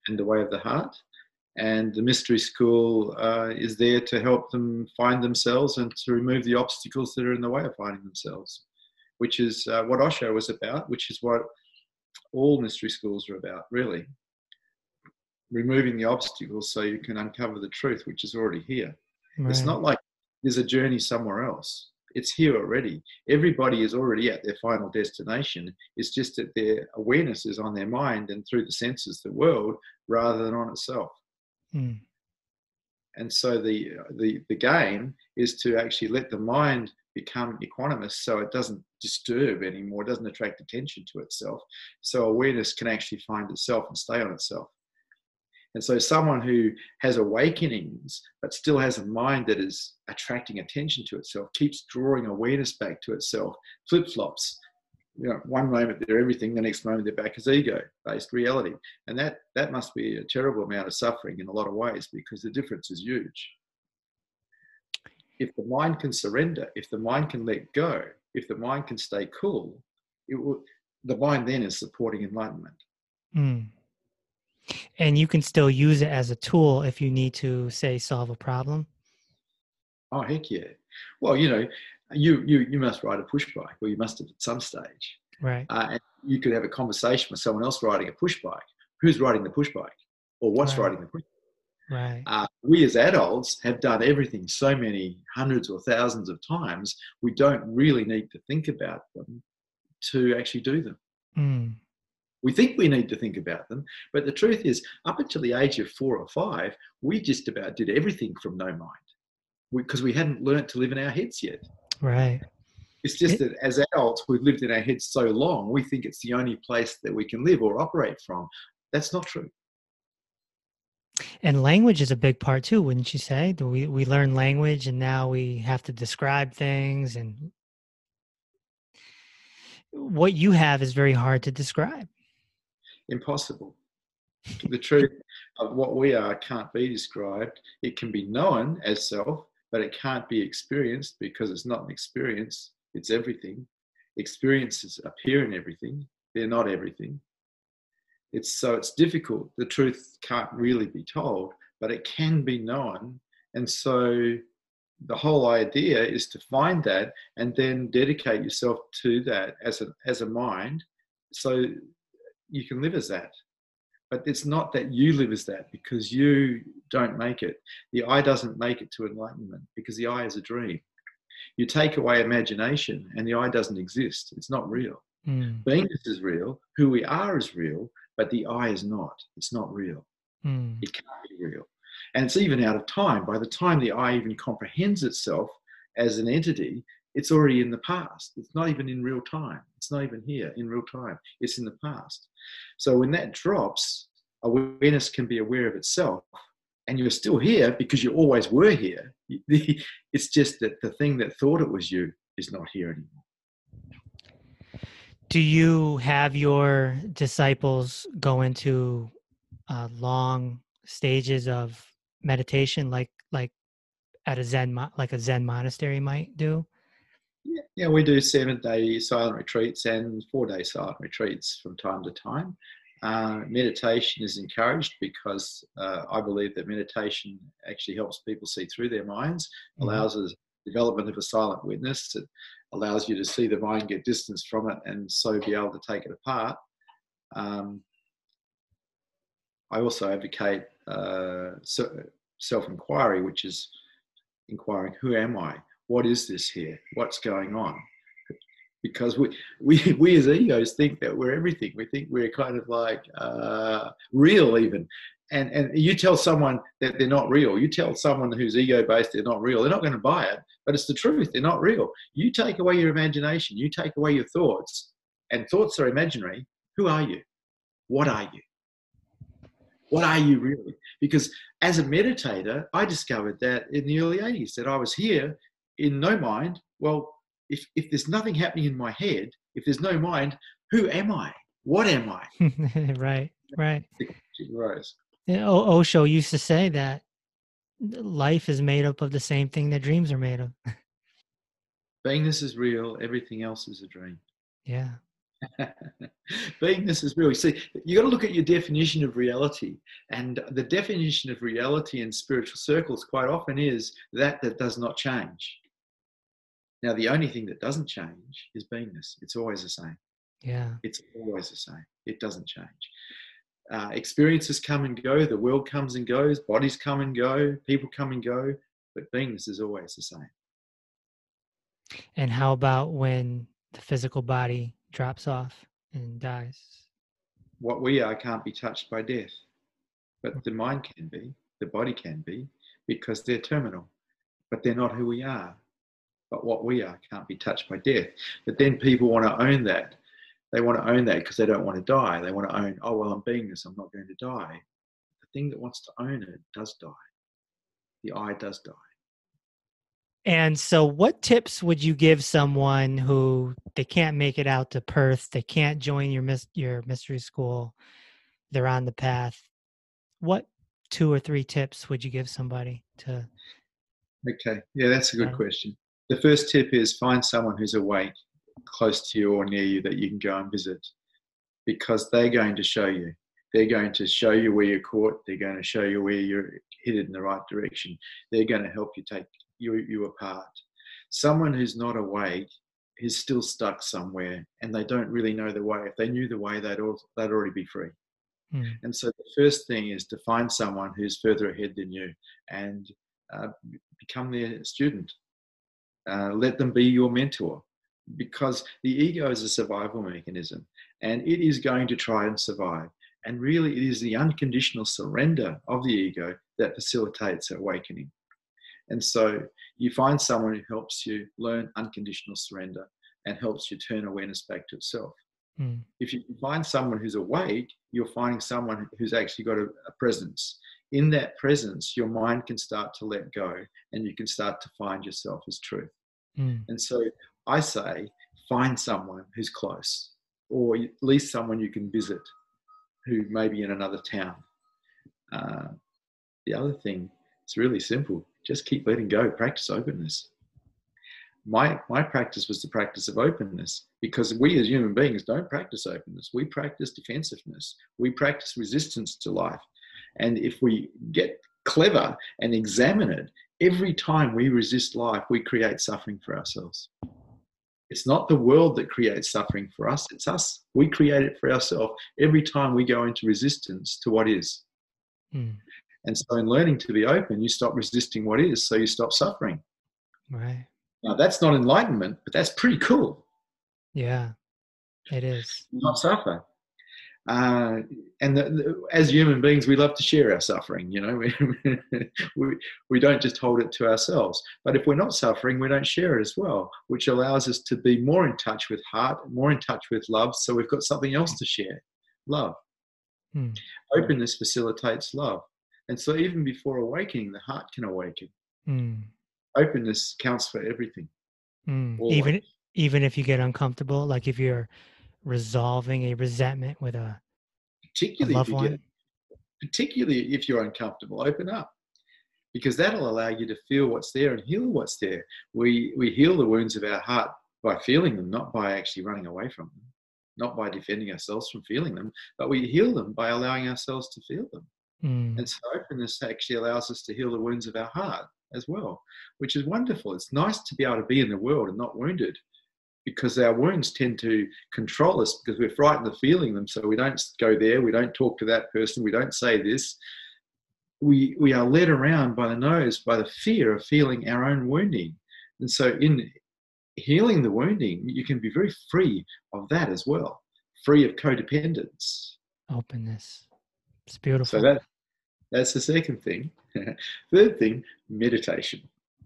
and the way of the heart. And the mystery school uh, is there to help them find themselves and to remove the obstacles that are in the way of finding themselves, which is uh, what Osho was about, which is what all mystery schools are about, really. Removing the obstacles so you can uncover the truth, which is already here. Right. It's not like there's a journey somewhere else. It's here already. Everybody is already at their final destination. It's just that their awareness is on their mind and through the senses, the world, rather than on itself. Mm. And so the, the the game is to actually let the mind become equanimous so it doesn't disturb anymore, doesn't attract attention to itself. So awareness can actually find itself and stay on itself. And so, someone who has awakenings but still has a mind that is attracting attention to itself, keeps drawing awareness back to itself, flip flops. You know, one moment they're everything, the next moment they're back as ego-based reality, and that that must be a terrible amount of suffering in a lot of ways because the difference is huge. If the mind can surrender, if the mind can let go, if the mind can stay cool, it will. The mind then is supporting enlightenment. Mm and you can still use it as a tool if you need to say solve a problem? Oh heck yeah. Well you know you you you must ride a push bike or you must have at some stage. Right. Uh, and you could have a conversation with someone else riding a push bike. Who's riding the push bike or what's right. riding the push bike? Right. Uh, we as adults have done everything so many hundreds or thousands of times we don't really need to think about them to actually do them. Mm. We think we need to think about them, but the truth is, up until the age of four or five, we just about did everything from no mind because we, we, hadn't learnt to live in our heads yet. Right. It's just that as adults, we've lived in our heads so long, we think it's the only place that we can live or operate from. That's not true. And language is a big part too, wouldn't you say? We we learn language, and now we have to describe things, and what you have is very hard to describe impossible. the truth of what we are can't be described. It can be known as self, but it can't be experienced because it's not an experience, it's everything. Experiences appear in everything, they're not everything. It's so it's difficult. The truth can't really be told, but it can be known. And so the whole idea is to find that and then dedicate yourself to that as a as a mind so you can live as that. But it's not that you live as that because you don't make it. The I doesn't make it to enlightenment because the I is a dream. You take away imagination and the I doesn't exist. It's not real. Mm. Beingness is real. Who we are is real, but the I is not. It's not real. Mm. It can't be real. And it's even out of time. By the time the I even comprehends itself as an entity, it's already in the past. It's not even in real time. Not even here in real time. It's in the past. So when that drops, awareness can be aware of itself. And you're still here because you always were here. <laughs> It's just that the thing that thought it was you is not here anymore. Do you have your disciples go into uh, long stages of meditation, like like at a Zen like a Zen monastery might do? Yeah, we do seven day silent retreats and four day silent retreats from time to time. Uh, meditation is encouraged because uh, I believe that meditation actually helps people see through their minds, mm-hmm. allows us development of a silent witness. It allows you to see the mind, get distance from it, and so be able to take it apart. Um, I also advocate uh, self inquiry, which is inquiring who am I? What is this here? What's going on? Because we, we, <laughs> we as egos think that we're everything. We think we're kind of like uh, real, even. And, and you tell someone that they're not real, you tell someone who's ego based they're not real, they're not going to buy it. But it's the truth, they're not real. You take away your imagination, you take away your thoughts, and thoughts are imaginary. Who are you? What are you? What are you really? Because as a meditator, I discovered that in the early 80s that I was here in no mind, well, if, if there's nothing happening in my head, if there's no mind, who am I? What am I? <laughs> right, right. Rose. Yeah, Osho used to say that life is made up of the same thing that dreams are made of. <laughs> Beingness is real, everything else is a dream. Yeah. <laughs> Beingness is real. See, you got to look at your definition of reality, and the definition of reality in spiritual circles quite often is that that does not change. Now, the only thing that doesn't change is beingness. It's always the same. Yeah. It's always the same. It doesn't change. Uh, experiences come and go. The world comes and goes. Bodies come and go. People come and go. But beingness is always the same. And how about when the physical body drops off and dies? What we are can't be touched by death, but the mind can be, the body can be, because they're terminal. But they're not who we are. But what we are can't be touched by death. But then people want to own that. They want to own that because they don't want to die. They want to own, oh, well, I'm being this, I'm not going to die. The thing that wants to own it does die. The I does die. And so, what tips would you give someone who they can't make it out to Perth, they can't join your your mystery school, they're on the path? What two or three tips would you give somebody to? Okay, yeah, that's a good uh, question. The first tip is find someone who's awake, close to you or near you that you can go and visit, because they're going to show you. They're going to show you where you're caught. They're going to show you where you're headed in the right direction. They're going to help you take you, you apart. Someone who's not awake is still stuck somewhere and they don't really know the way. If they knew the way, they'd, all, they'd already be free. Mm. And so the first thing is to find someone who's further ahead than you and uh, become their student. Uh, let them be your mentor because the ego is a survival mechanism and it is going to try and survive. And really, it is the unconditional surrender of the ego that facilitates awakening. And so you find someone who helps you learn unconditional surrender and helps you turn awareness back to itself. Mm. If you find someone who's awake, you're finding someone who's actually got a, a presence. In that presence, your mind can start to let go and you can start to find yourself as truth. Mm. And so I say, find someone who's close, or at least someone you can visit who may be in another town. Uh, the other thing, it's really simple just keep letting go, practice openness. My, my practice was the practice of openness because we as human beings don't practice openness. We practice defensiveness. We practice resistance to life. And if we get clever and examine it, every time we resist life, we create suffering for ourselves. It's not the world that creates suffering for us, it's us. We create it for ourselves every time we go into resistance to what is. Mm. And so, in learning to be open, you stop resisting what is, so you stop suffering. Right. Now, that's not enlightenment, but that's pretty cool. Yeah, it is. Not suffer. Uh, and the, the, as human beings, we love to share our suffering. You know, <laughs> we, we, we don't just hold it to ourselves. But if we're not suffering, we don't share it as well, which allows us to be more in touch with heart, more in touch with love. So we've got something else to share love. Hmm. Openness facilitates love. And so, even before awakening, the heart can awaken. Mm. Openness counts for everything. Mm. Even even if you get uncomfortable, like if you're resolving a resentment with a particularly a loved one. Get, particularly if you're uncomfortable, open up because that'll allow you to feel what's there and heal what's there. We we heal the wounds of our heart by feeling them, not by actually running away from them, not by defending ourselves from feeling them, but we heal them by allowing ourselves to feel them. Mm. And so openness actually allows us to heal the wounds of our heart as well, which is wonderful. It's nice to be able to be in the world and not wounded because our wounds tend to control us because we're frightened of feeling them. So we don't go there, we don't talk to that person, we don't say this. We, we are led around by the nose by the fear of feeling our own wounding. And so, in healing the wounding, you can be very free of that as well, free of codependence. Openness. It's beautiful. So that that's the second thing. <laughs> Third thing, meditation.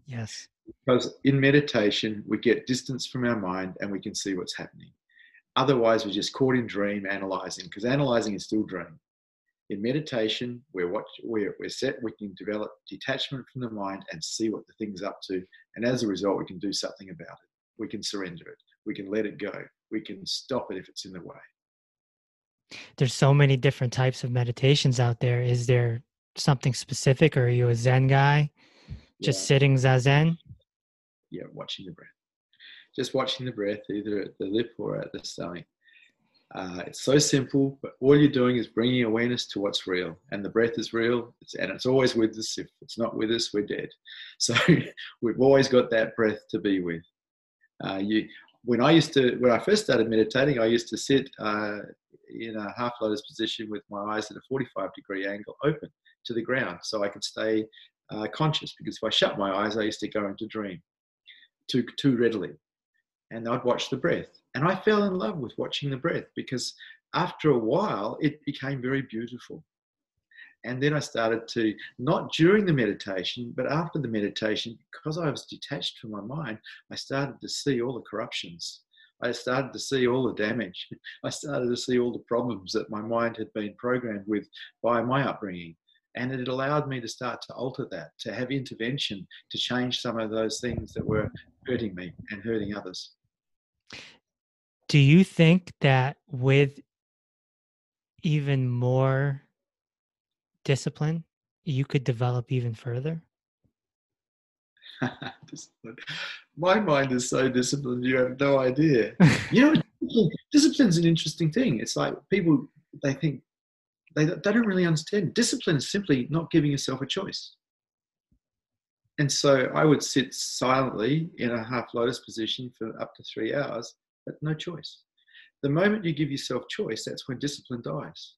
Yes. Because in meditation, we get distance from our mind and we can see what's happening. Otherwise, we're just caught in dream analyzing, because analyzing is still dream. In meditation, we're, what, we're, we're set, we can develop detachment from the mind and see what the thing's up to. And as a result, we can do something about it. We can surrender it. We can let it go. We can stop it if it's in the way there's so many different types of meditations out there. Is there something specific, or are you a Zen guy? Just yeah. sitting zazen? Yeah, watching the breath. Just watching the breath, either at the lip or at the stomach. Uh, it's so simple, but all you're doing is bringing awareness to what's real. And the breath is real, it's, and it's always with us. If it's not with us, we're dead. <laughs> So we've always got that breath to be with. Uh, you, when I used to, when I first started meditating, I used to sit uh, in a half lotus position with my eyes at a 45 degree angle open to the ground so I could stay uh, conscious. Because if I shut my eyes, I used to go into dream too, too readily. And I'd watch the breath. And I fell in love with watching the breath because after a while, it became very beautiful. And then I started to, not during the meditation, but after the meditation, because I was detached from my mind, I started to see all the corruptions. I started to see all the damage. <laughs> I started to see all the problems that my mind had been programmed with by my upbringing. And it allowed me to start to alter that, to have intervention, to change some of those things that were hurting me and hurting others. Do you think that with even more discipline, you could develop even further? <laughs> My mind is so disciplined, you have no idea. <laughs> you know, discipline's an interesting thing. It's like people, they think, they, they don't really understand. Discipline is simply not giving yourself a choice. And so I would sit silently in a half lotus position for up to three hours, but no choice. The moment you give yourself choice, that's when discipline dies.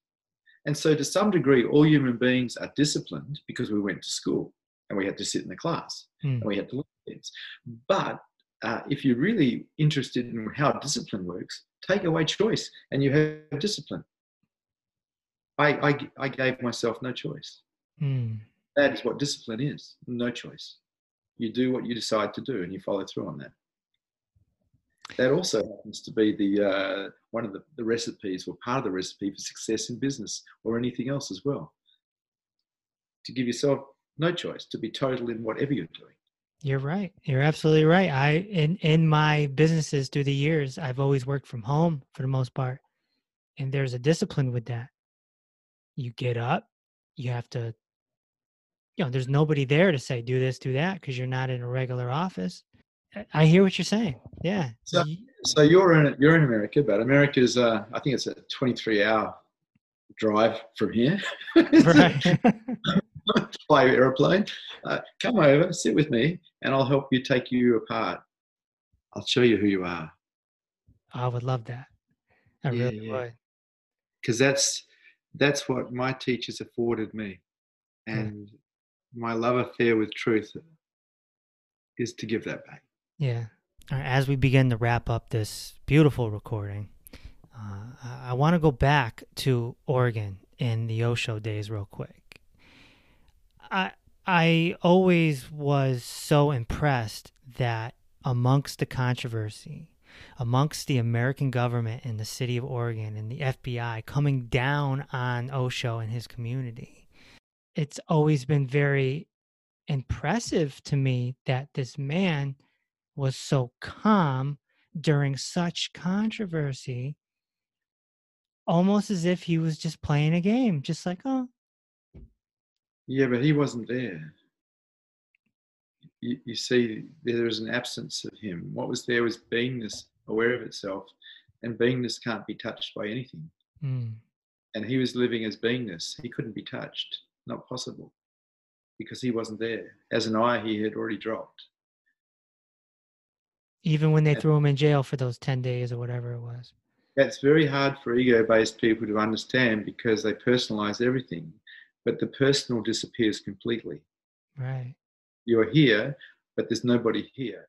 And so, to some degree, all human beings are disciplined because we went to school and we had to sit in the class mm. and we had to look at things. But uh, if you're really interested in how discipline works, take away choice and you have discipline. I, I, I gave myself no choice. Mm. That is what discipline is no choice. You do what you decide to do and you follow through on that that also happens to be the uh, one of the, the recipes or part of the recipe for success in business or anything else as well. To give yourself no choice, to be total in whatever you're doing. You're right. You're absolutely right. I in in my businesses through the years, I've always worked from home for the most part, and there's a discipline with that. You get up, you have to. You know, there's nobody there to say do this, do that, because you're not in a regular office. I hear what you're saying. Yeah. So, so you're in you're in America, but America's uh, I think it's a 23 hour drive from here. Right. <laughs> Fly airplane. Uh, come over, sit with me, and I'll help you take you apart. I'll show you who you are. I would love that. I yeah, really yeah. would. Because that's that's what my teachers afforded me, and yeah. My love affair with truth is to give that back. Yeah. as we begin to wrap up this beautiful recording, uh, I, want to go back to Oregon in the Osho days real quick. I I always was so impressed that amongst the controversy, amongst the American government and the city of Oregon and the FBI coming down on Osho and his community, it's always been very impressive to me that this man was so calm during such controversy, almost as if he was just playing a game, just like, oh. Yeah, but he wasn't there. You, you see, there was an absence of him. What was there was beingness, aware of itself, and beingness can't be touched by anything. Mm. And he was living as beingness. He couldn't be touched, not possible, because he wasn't there. As an I, he had already dropped. Even when they threw him in jail for those 10 days or whatever it was. That's very hard for ego-based people to understand because they personalize everything but the personal disappears completely. Right. You're here but there's nobody here.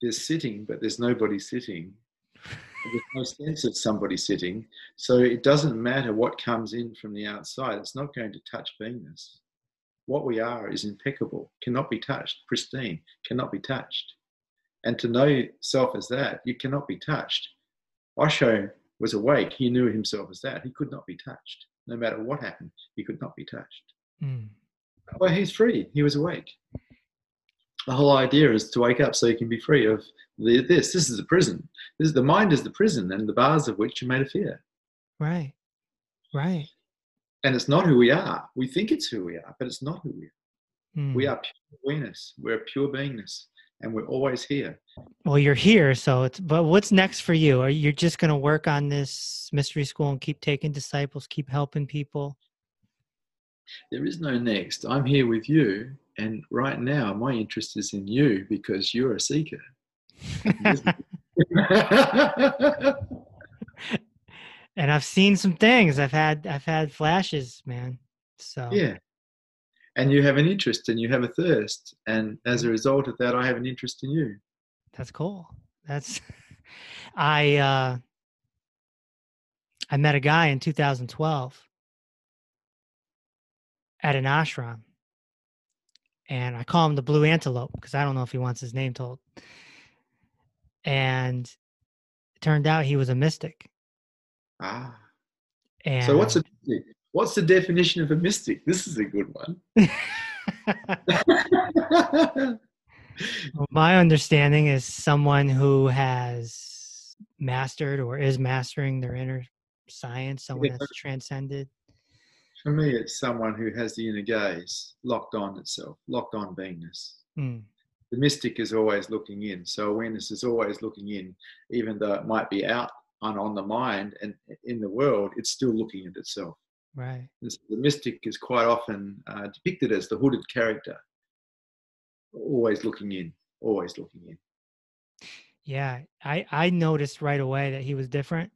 There's sitting but there's nobody sitting there's no sense of somebody sitting so it doesn't matter what comes in from the outside it's not going to touch beingness what we are is impeccable cannot be touched pristine cannot be touched and to know self as that, you cannot be touched. Osho was awake. He knew himself as that. He could not be touched. No matter what happened, he could not be touched. Mm. Well, he's free. He was awake. The whole idea is to wake up so you can be free of the, this. This is a prison. This is the mind is the prison, and the bars of which are made of fear. Right. Right. And it's not who we are. We think it's who we are, but it's not who we are. Mm. We are pure awareness. We're pure beingness and we're always here. Well, you're here, so it's. But what's next for you? Are you just going to work on this mystery school and keep taking disciples, keep helping people? There is no next. I'm here with you, and right now my interest is in you because you're a seeker. <laughs> and I've seen some things. I've had I've had flashes, man. So yeah, and you have an interest and you have a thirst, and as a result of that, I have an interest in you. That's cool. That's <laughs> I uh I met a guy in 2012 at an ashram. And I call him the blue antelope because I don't know if he wants his name told. And it turned out he was a mystic. Ah. And So what's a? What's the definition of a mystic? This is a good one. <laughs> My understanding is someone who has mastered or is mastering their inner science, someone that's transcended. For me, it's someone who has the inner gaze locked on itself, locked on beingness. Mm, The mystic is always looking in. So awareness is always looking in, even though it might be out and on the mind and in the world, it's still looking at itself. right. The mystic is quite often uh, depicted as the hooded character, always looking in, always looking in. Yeah. I, I noticed right away that he was different.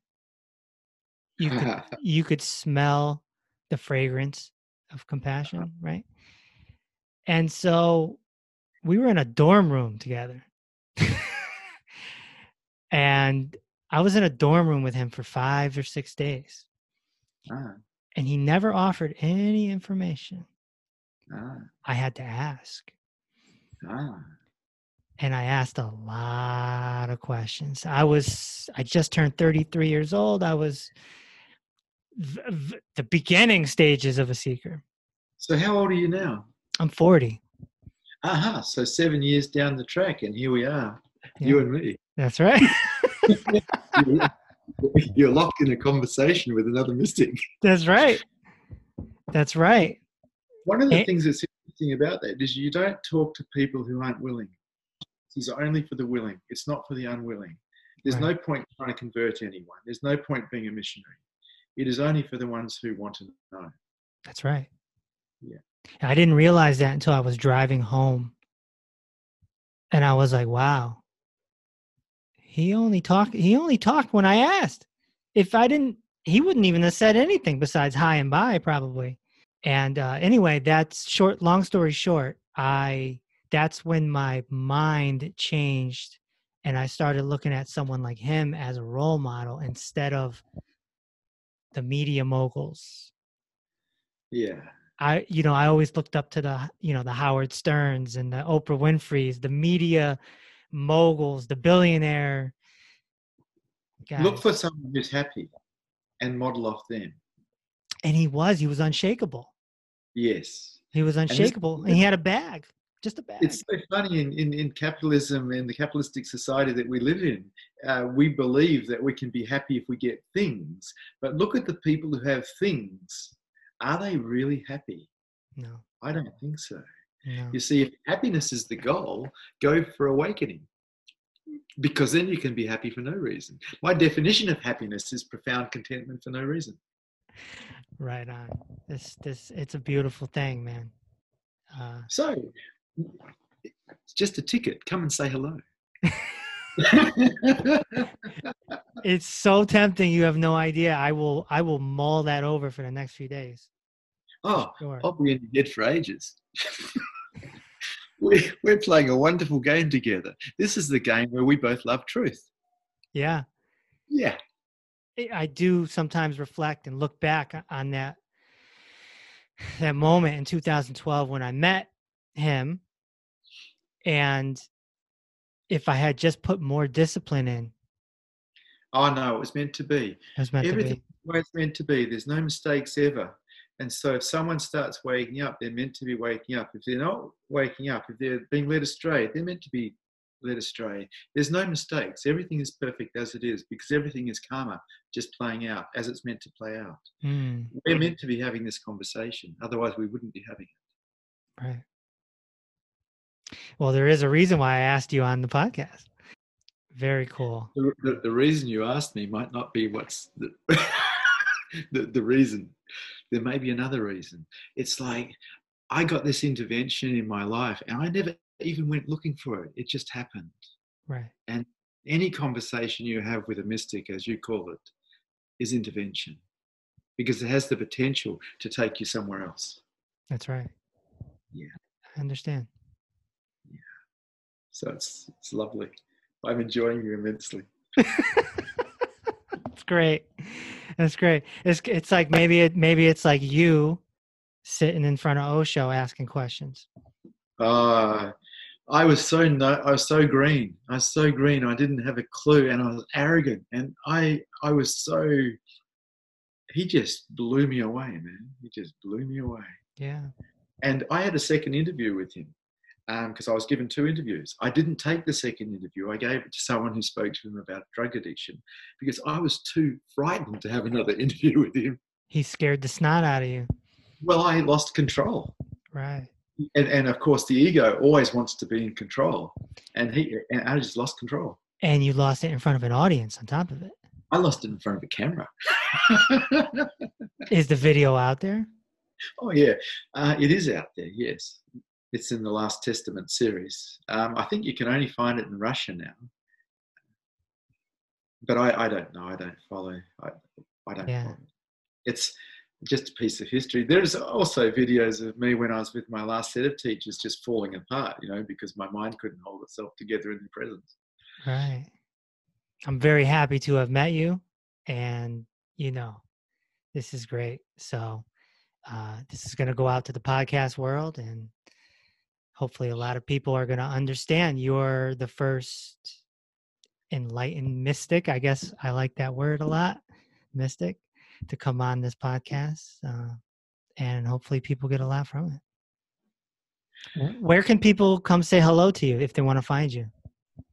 You could <laughs> you could smell the fragrance of compassion, right? And so we were in a dorm room together. <laughs> and I was in a dorm room with him for 5 or 6 days ah, and he never offered any information. ah, I had to ask. ah. and I asked a lot of questions. I was I just turned 33 years old. I was the beginning stages of a seeker. So how old are you now? I'm 40. Aha, so seven years down the track, and here we are, you and me. that's right. <laughs> <laughs> You're- locked in a conversation with another mystic. that's right. That's right. One of the Eh. things that's interesting about that is you don't talk to people who aren't willing. This is only for the willing. It's not for the unwilling. There's no point trying to convert anyone. There's no point being a missionary. It is only for the ones who want to know. That's right. Yeah. I didn't realize that until I was driving home. And I was like, wow. He only talked he only talked when I asked. If I didn't he wouldn't even have said anything besides hi and bye probably. And uh anyway, that's short long story short, I that's when my mind changed and I started looking at someone like him as a role model instead of the media moguls Yeah. I you know I always looked up to the you know the Howard Sterns and the Oprah Winfrey's, the media moguls, the billionaire guys. Look for someone who's happy and model off them. and he was he was unshakable. Yes. He was this- unshakable, and he had a bag, just a bag. It's so funny in, in, in capitalism and the capitalistic society that we live in. Uh, we believe that we can be happy if we get things. But look at the people who have things. Are they really happy? no, I don't think so. no, You see, if happiness is the goal, go for awakening. Because then you can be happy for no reason. My definition of happiness is profound contentment for no reason. right on. This this it's a beautiful thing, man. Uh, So, it's just a ticket. Come and say hello. <laughs> it's so tempting. You have no idea. I will I will mull that over for the next few days. oh, Sure. I'll be in your head for ages. <laughs> we, we're playing a wonderful game together. This is the game where we both love truth. Yeah. Yeah. I- I do sometimes reflect and look back on that that moment in 2012 when I met him and if I had just put more discipline in Oh, no, it was meant to be. it was meant Everything to the way it's meant to be. There's no mistakes ever. And so if someone starts waking up, they're meant to be waking up. If they're not waking up, if they're being led astray, they're meant to be led astray. There's no mistakes. Everything is perfect as it is because everything is karma just playing out as it's meant to play out. mm, We're meant to be having this conversation. Otherwise, we wouldn't be having it. right Well, there is a reason why I asked you on the podcast. Very cool. The, the, the reason you asked me might not be what's the, <laughs> the, the reason. There may be another reason. It's like I got this intervention in my life and I never even went looking for it. It just happened. Right. And any conversation you have with a mystic, as you call it, is intervention because it has the potential to take you somewhere else. That's right. Yeah. I understand. So it's it's lovely. I'm enjoying you immensely. It's great. That's great. It's it's like maybe it maybe it's like you sitting in front of Osho asking questions. Uh, I was so no, I was so green. I was so green. I didn't have a clue, and I was arrogant, and I I was so. He just blew me away, man. He just blew me away. Yeah. And I had a second interview with him because um, I was given two interviews. I didn't take the second interview. I gave it to someone who spoke to him about drug addiction because I was too frightened to have another <laughs> interview with him. He scared the snot out of you. Well, I lost control. Right. And, and of course, the ego always wants to be in control, and he and I just lost control. And you lost it in front of an audience on top of it. I lost it in front of a camera. Is the video out there? <laughs> Oh yeah, uh, it is out there. Yes, it's in the Last Testament series. Um, I think you can only find it in Russia now, but I, I don't know. I don't follow. I, I don't. Yeah. Follow. It's just a piece of history. There's also videos of me when I was with my last set of teachers just falling apart, you know, because my mind couldn't hold itself together in the presence. Right. I'm very happy to have met you. And, you know, this is great. So, uh, this is going to go out to the podcast world. And hopefully, a lot of people are going to understand you're the first enlightened mystic. I guess I like that word a lot mystic to come on this podcast. Uh, and hopefully, people get a lot from it. Where can people come say hello to you if they want to find you?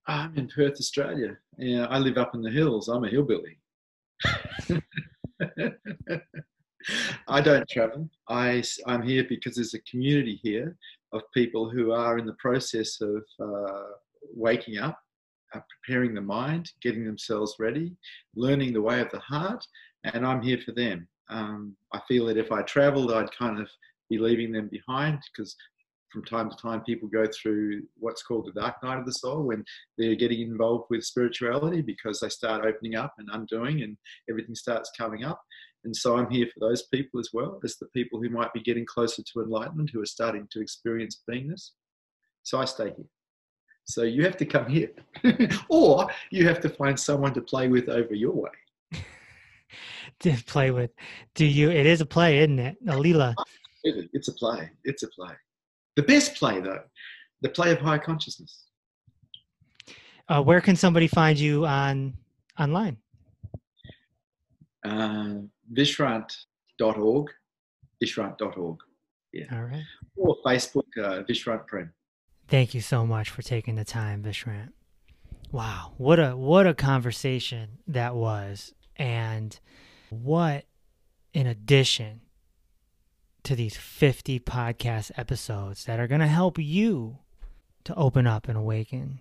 I'm in Perth, Australia. Yeah, I live up in the hills. I'm a hillbilly. <laughs> I don't travel. I, I'm here because there's a community here of people who are in the process of uh, waking up, uh, preparing the mind, getting themselves ready, learning the way of the heart, and I'm here for them. Um, I feel that if I traveled, I'd kind of be leaving them behind because from time to time people go through what's called the dark night of the soul when they're getting involved with spirituality because they start opening up and undoing and everything starts coming up and so i'm here for those people as well as the people who might be getting closer to enlightenment who are starting to experience beingness. So i stay here. So you have to come here. <laughs> Or you have to find someone to play with over your way. <laughs> To play with. Do you it is a play isn't it alila it's a play. It's a play. The best play, though, the play of higher consciousness. Uh, where can somebody find you on online? Uh, vishrant.org, vishrant.org. Yeah. All right. Or Facebook, uh, Vishrant Prem. Thank you so much for taking the time, Vishrant. Wow, what a what a conversation that was, and what in addition to these 50 podcast episodes that are going to help you to open up and awaken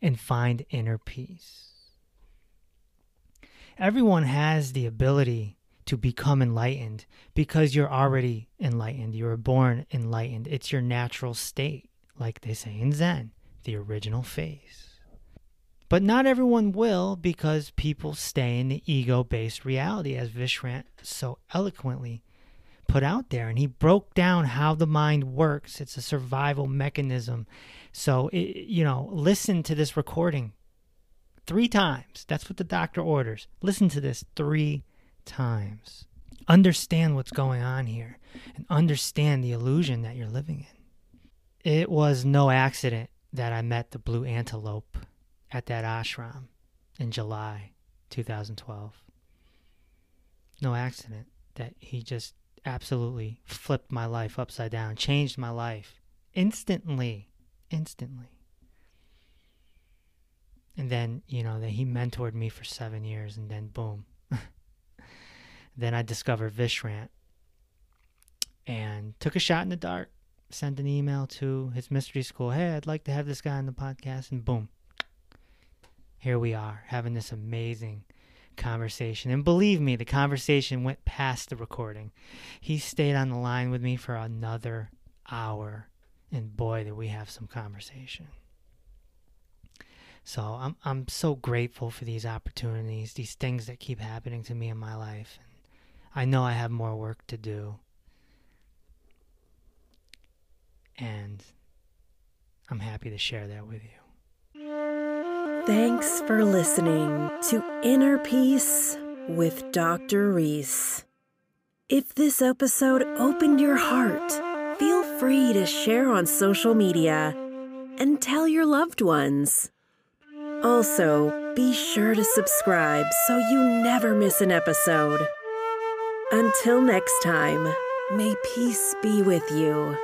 and find inner peace. Everyone has the ability to become enlightened because you're already enlightened. You were born enlightened. It's your natural state, like they say in Zen, the original face. But not everyone will because people stay in the ego based reality, as Vishrant so eloquently put out there and he broke down how the mind works it's a survival mechanism so it, you know listen to this recording three times. That's what the doctor orders. Listen to this three times. Understand what's going on here and understand the illusion that you're living in. It was no accident that i met the blue antelope at that ashram in july 2012 no accident that he just absolutely flipped my life upside down, changed my life instantly, instantly. And then, you know, that he mentored me for seven years, and then boom. <laughs> then I discovered Vishrant and took a shot in the dark. send an email to his mystery school. Hey, I'd like to have this guy on the podcast, and boom, here we are having this amazing conversation. And believe me, the conversation went past the recording. He stayed on the line with me for another hour, and boy, did we have some conversation. So I'm I'm so grateful for these opportunities, these things that keep happening to me in my life. And I know I have more work to do. And I'm happy to share that with you. Thanks for listening to Inner Peace with Dr. Reese. If this episode opened your heart, feel free to share on social media and tell your loved ones. Also, be sure to subscribe so you never miss an episode. Until next time, may peace be with you.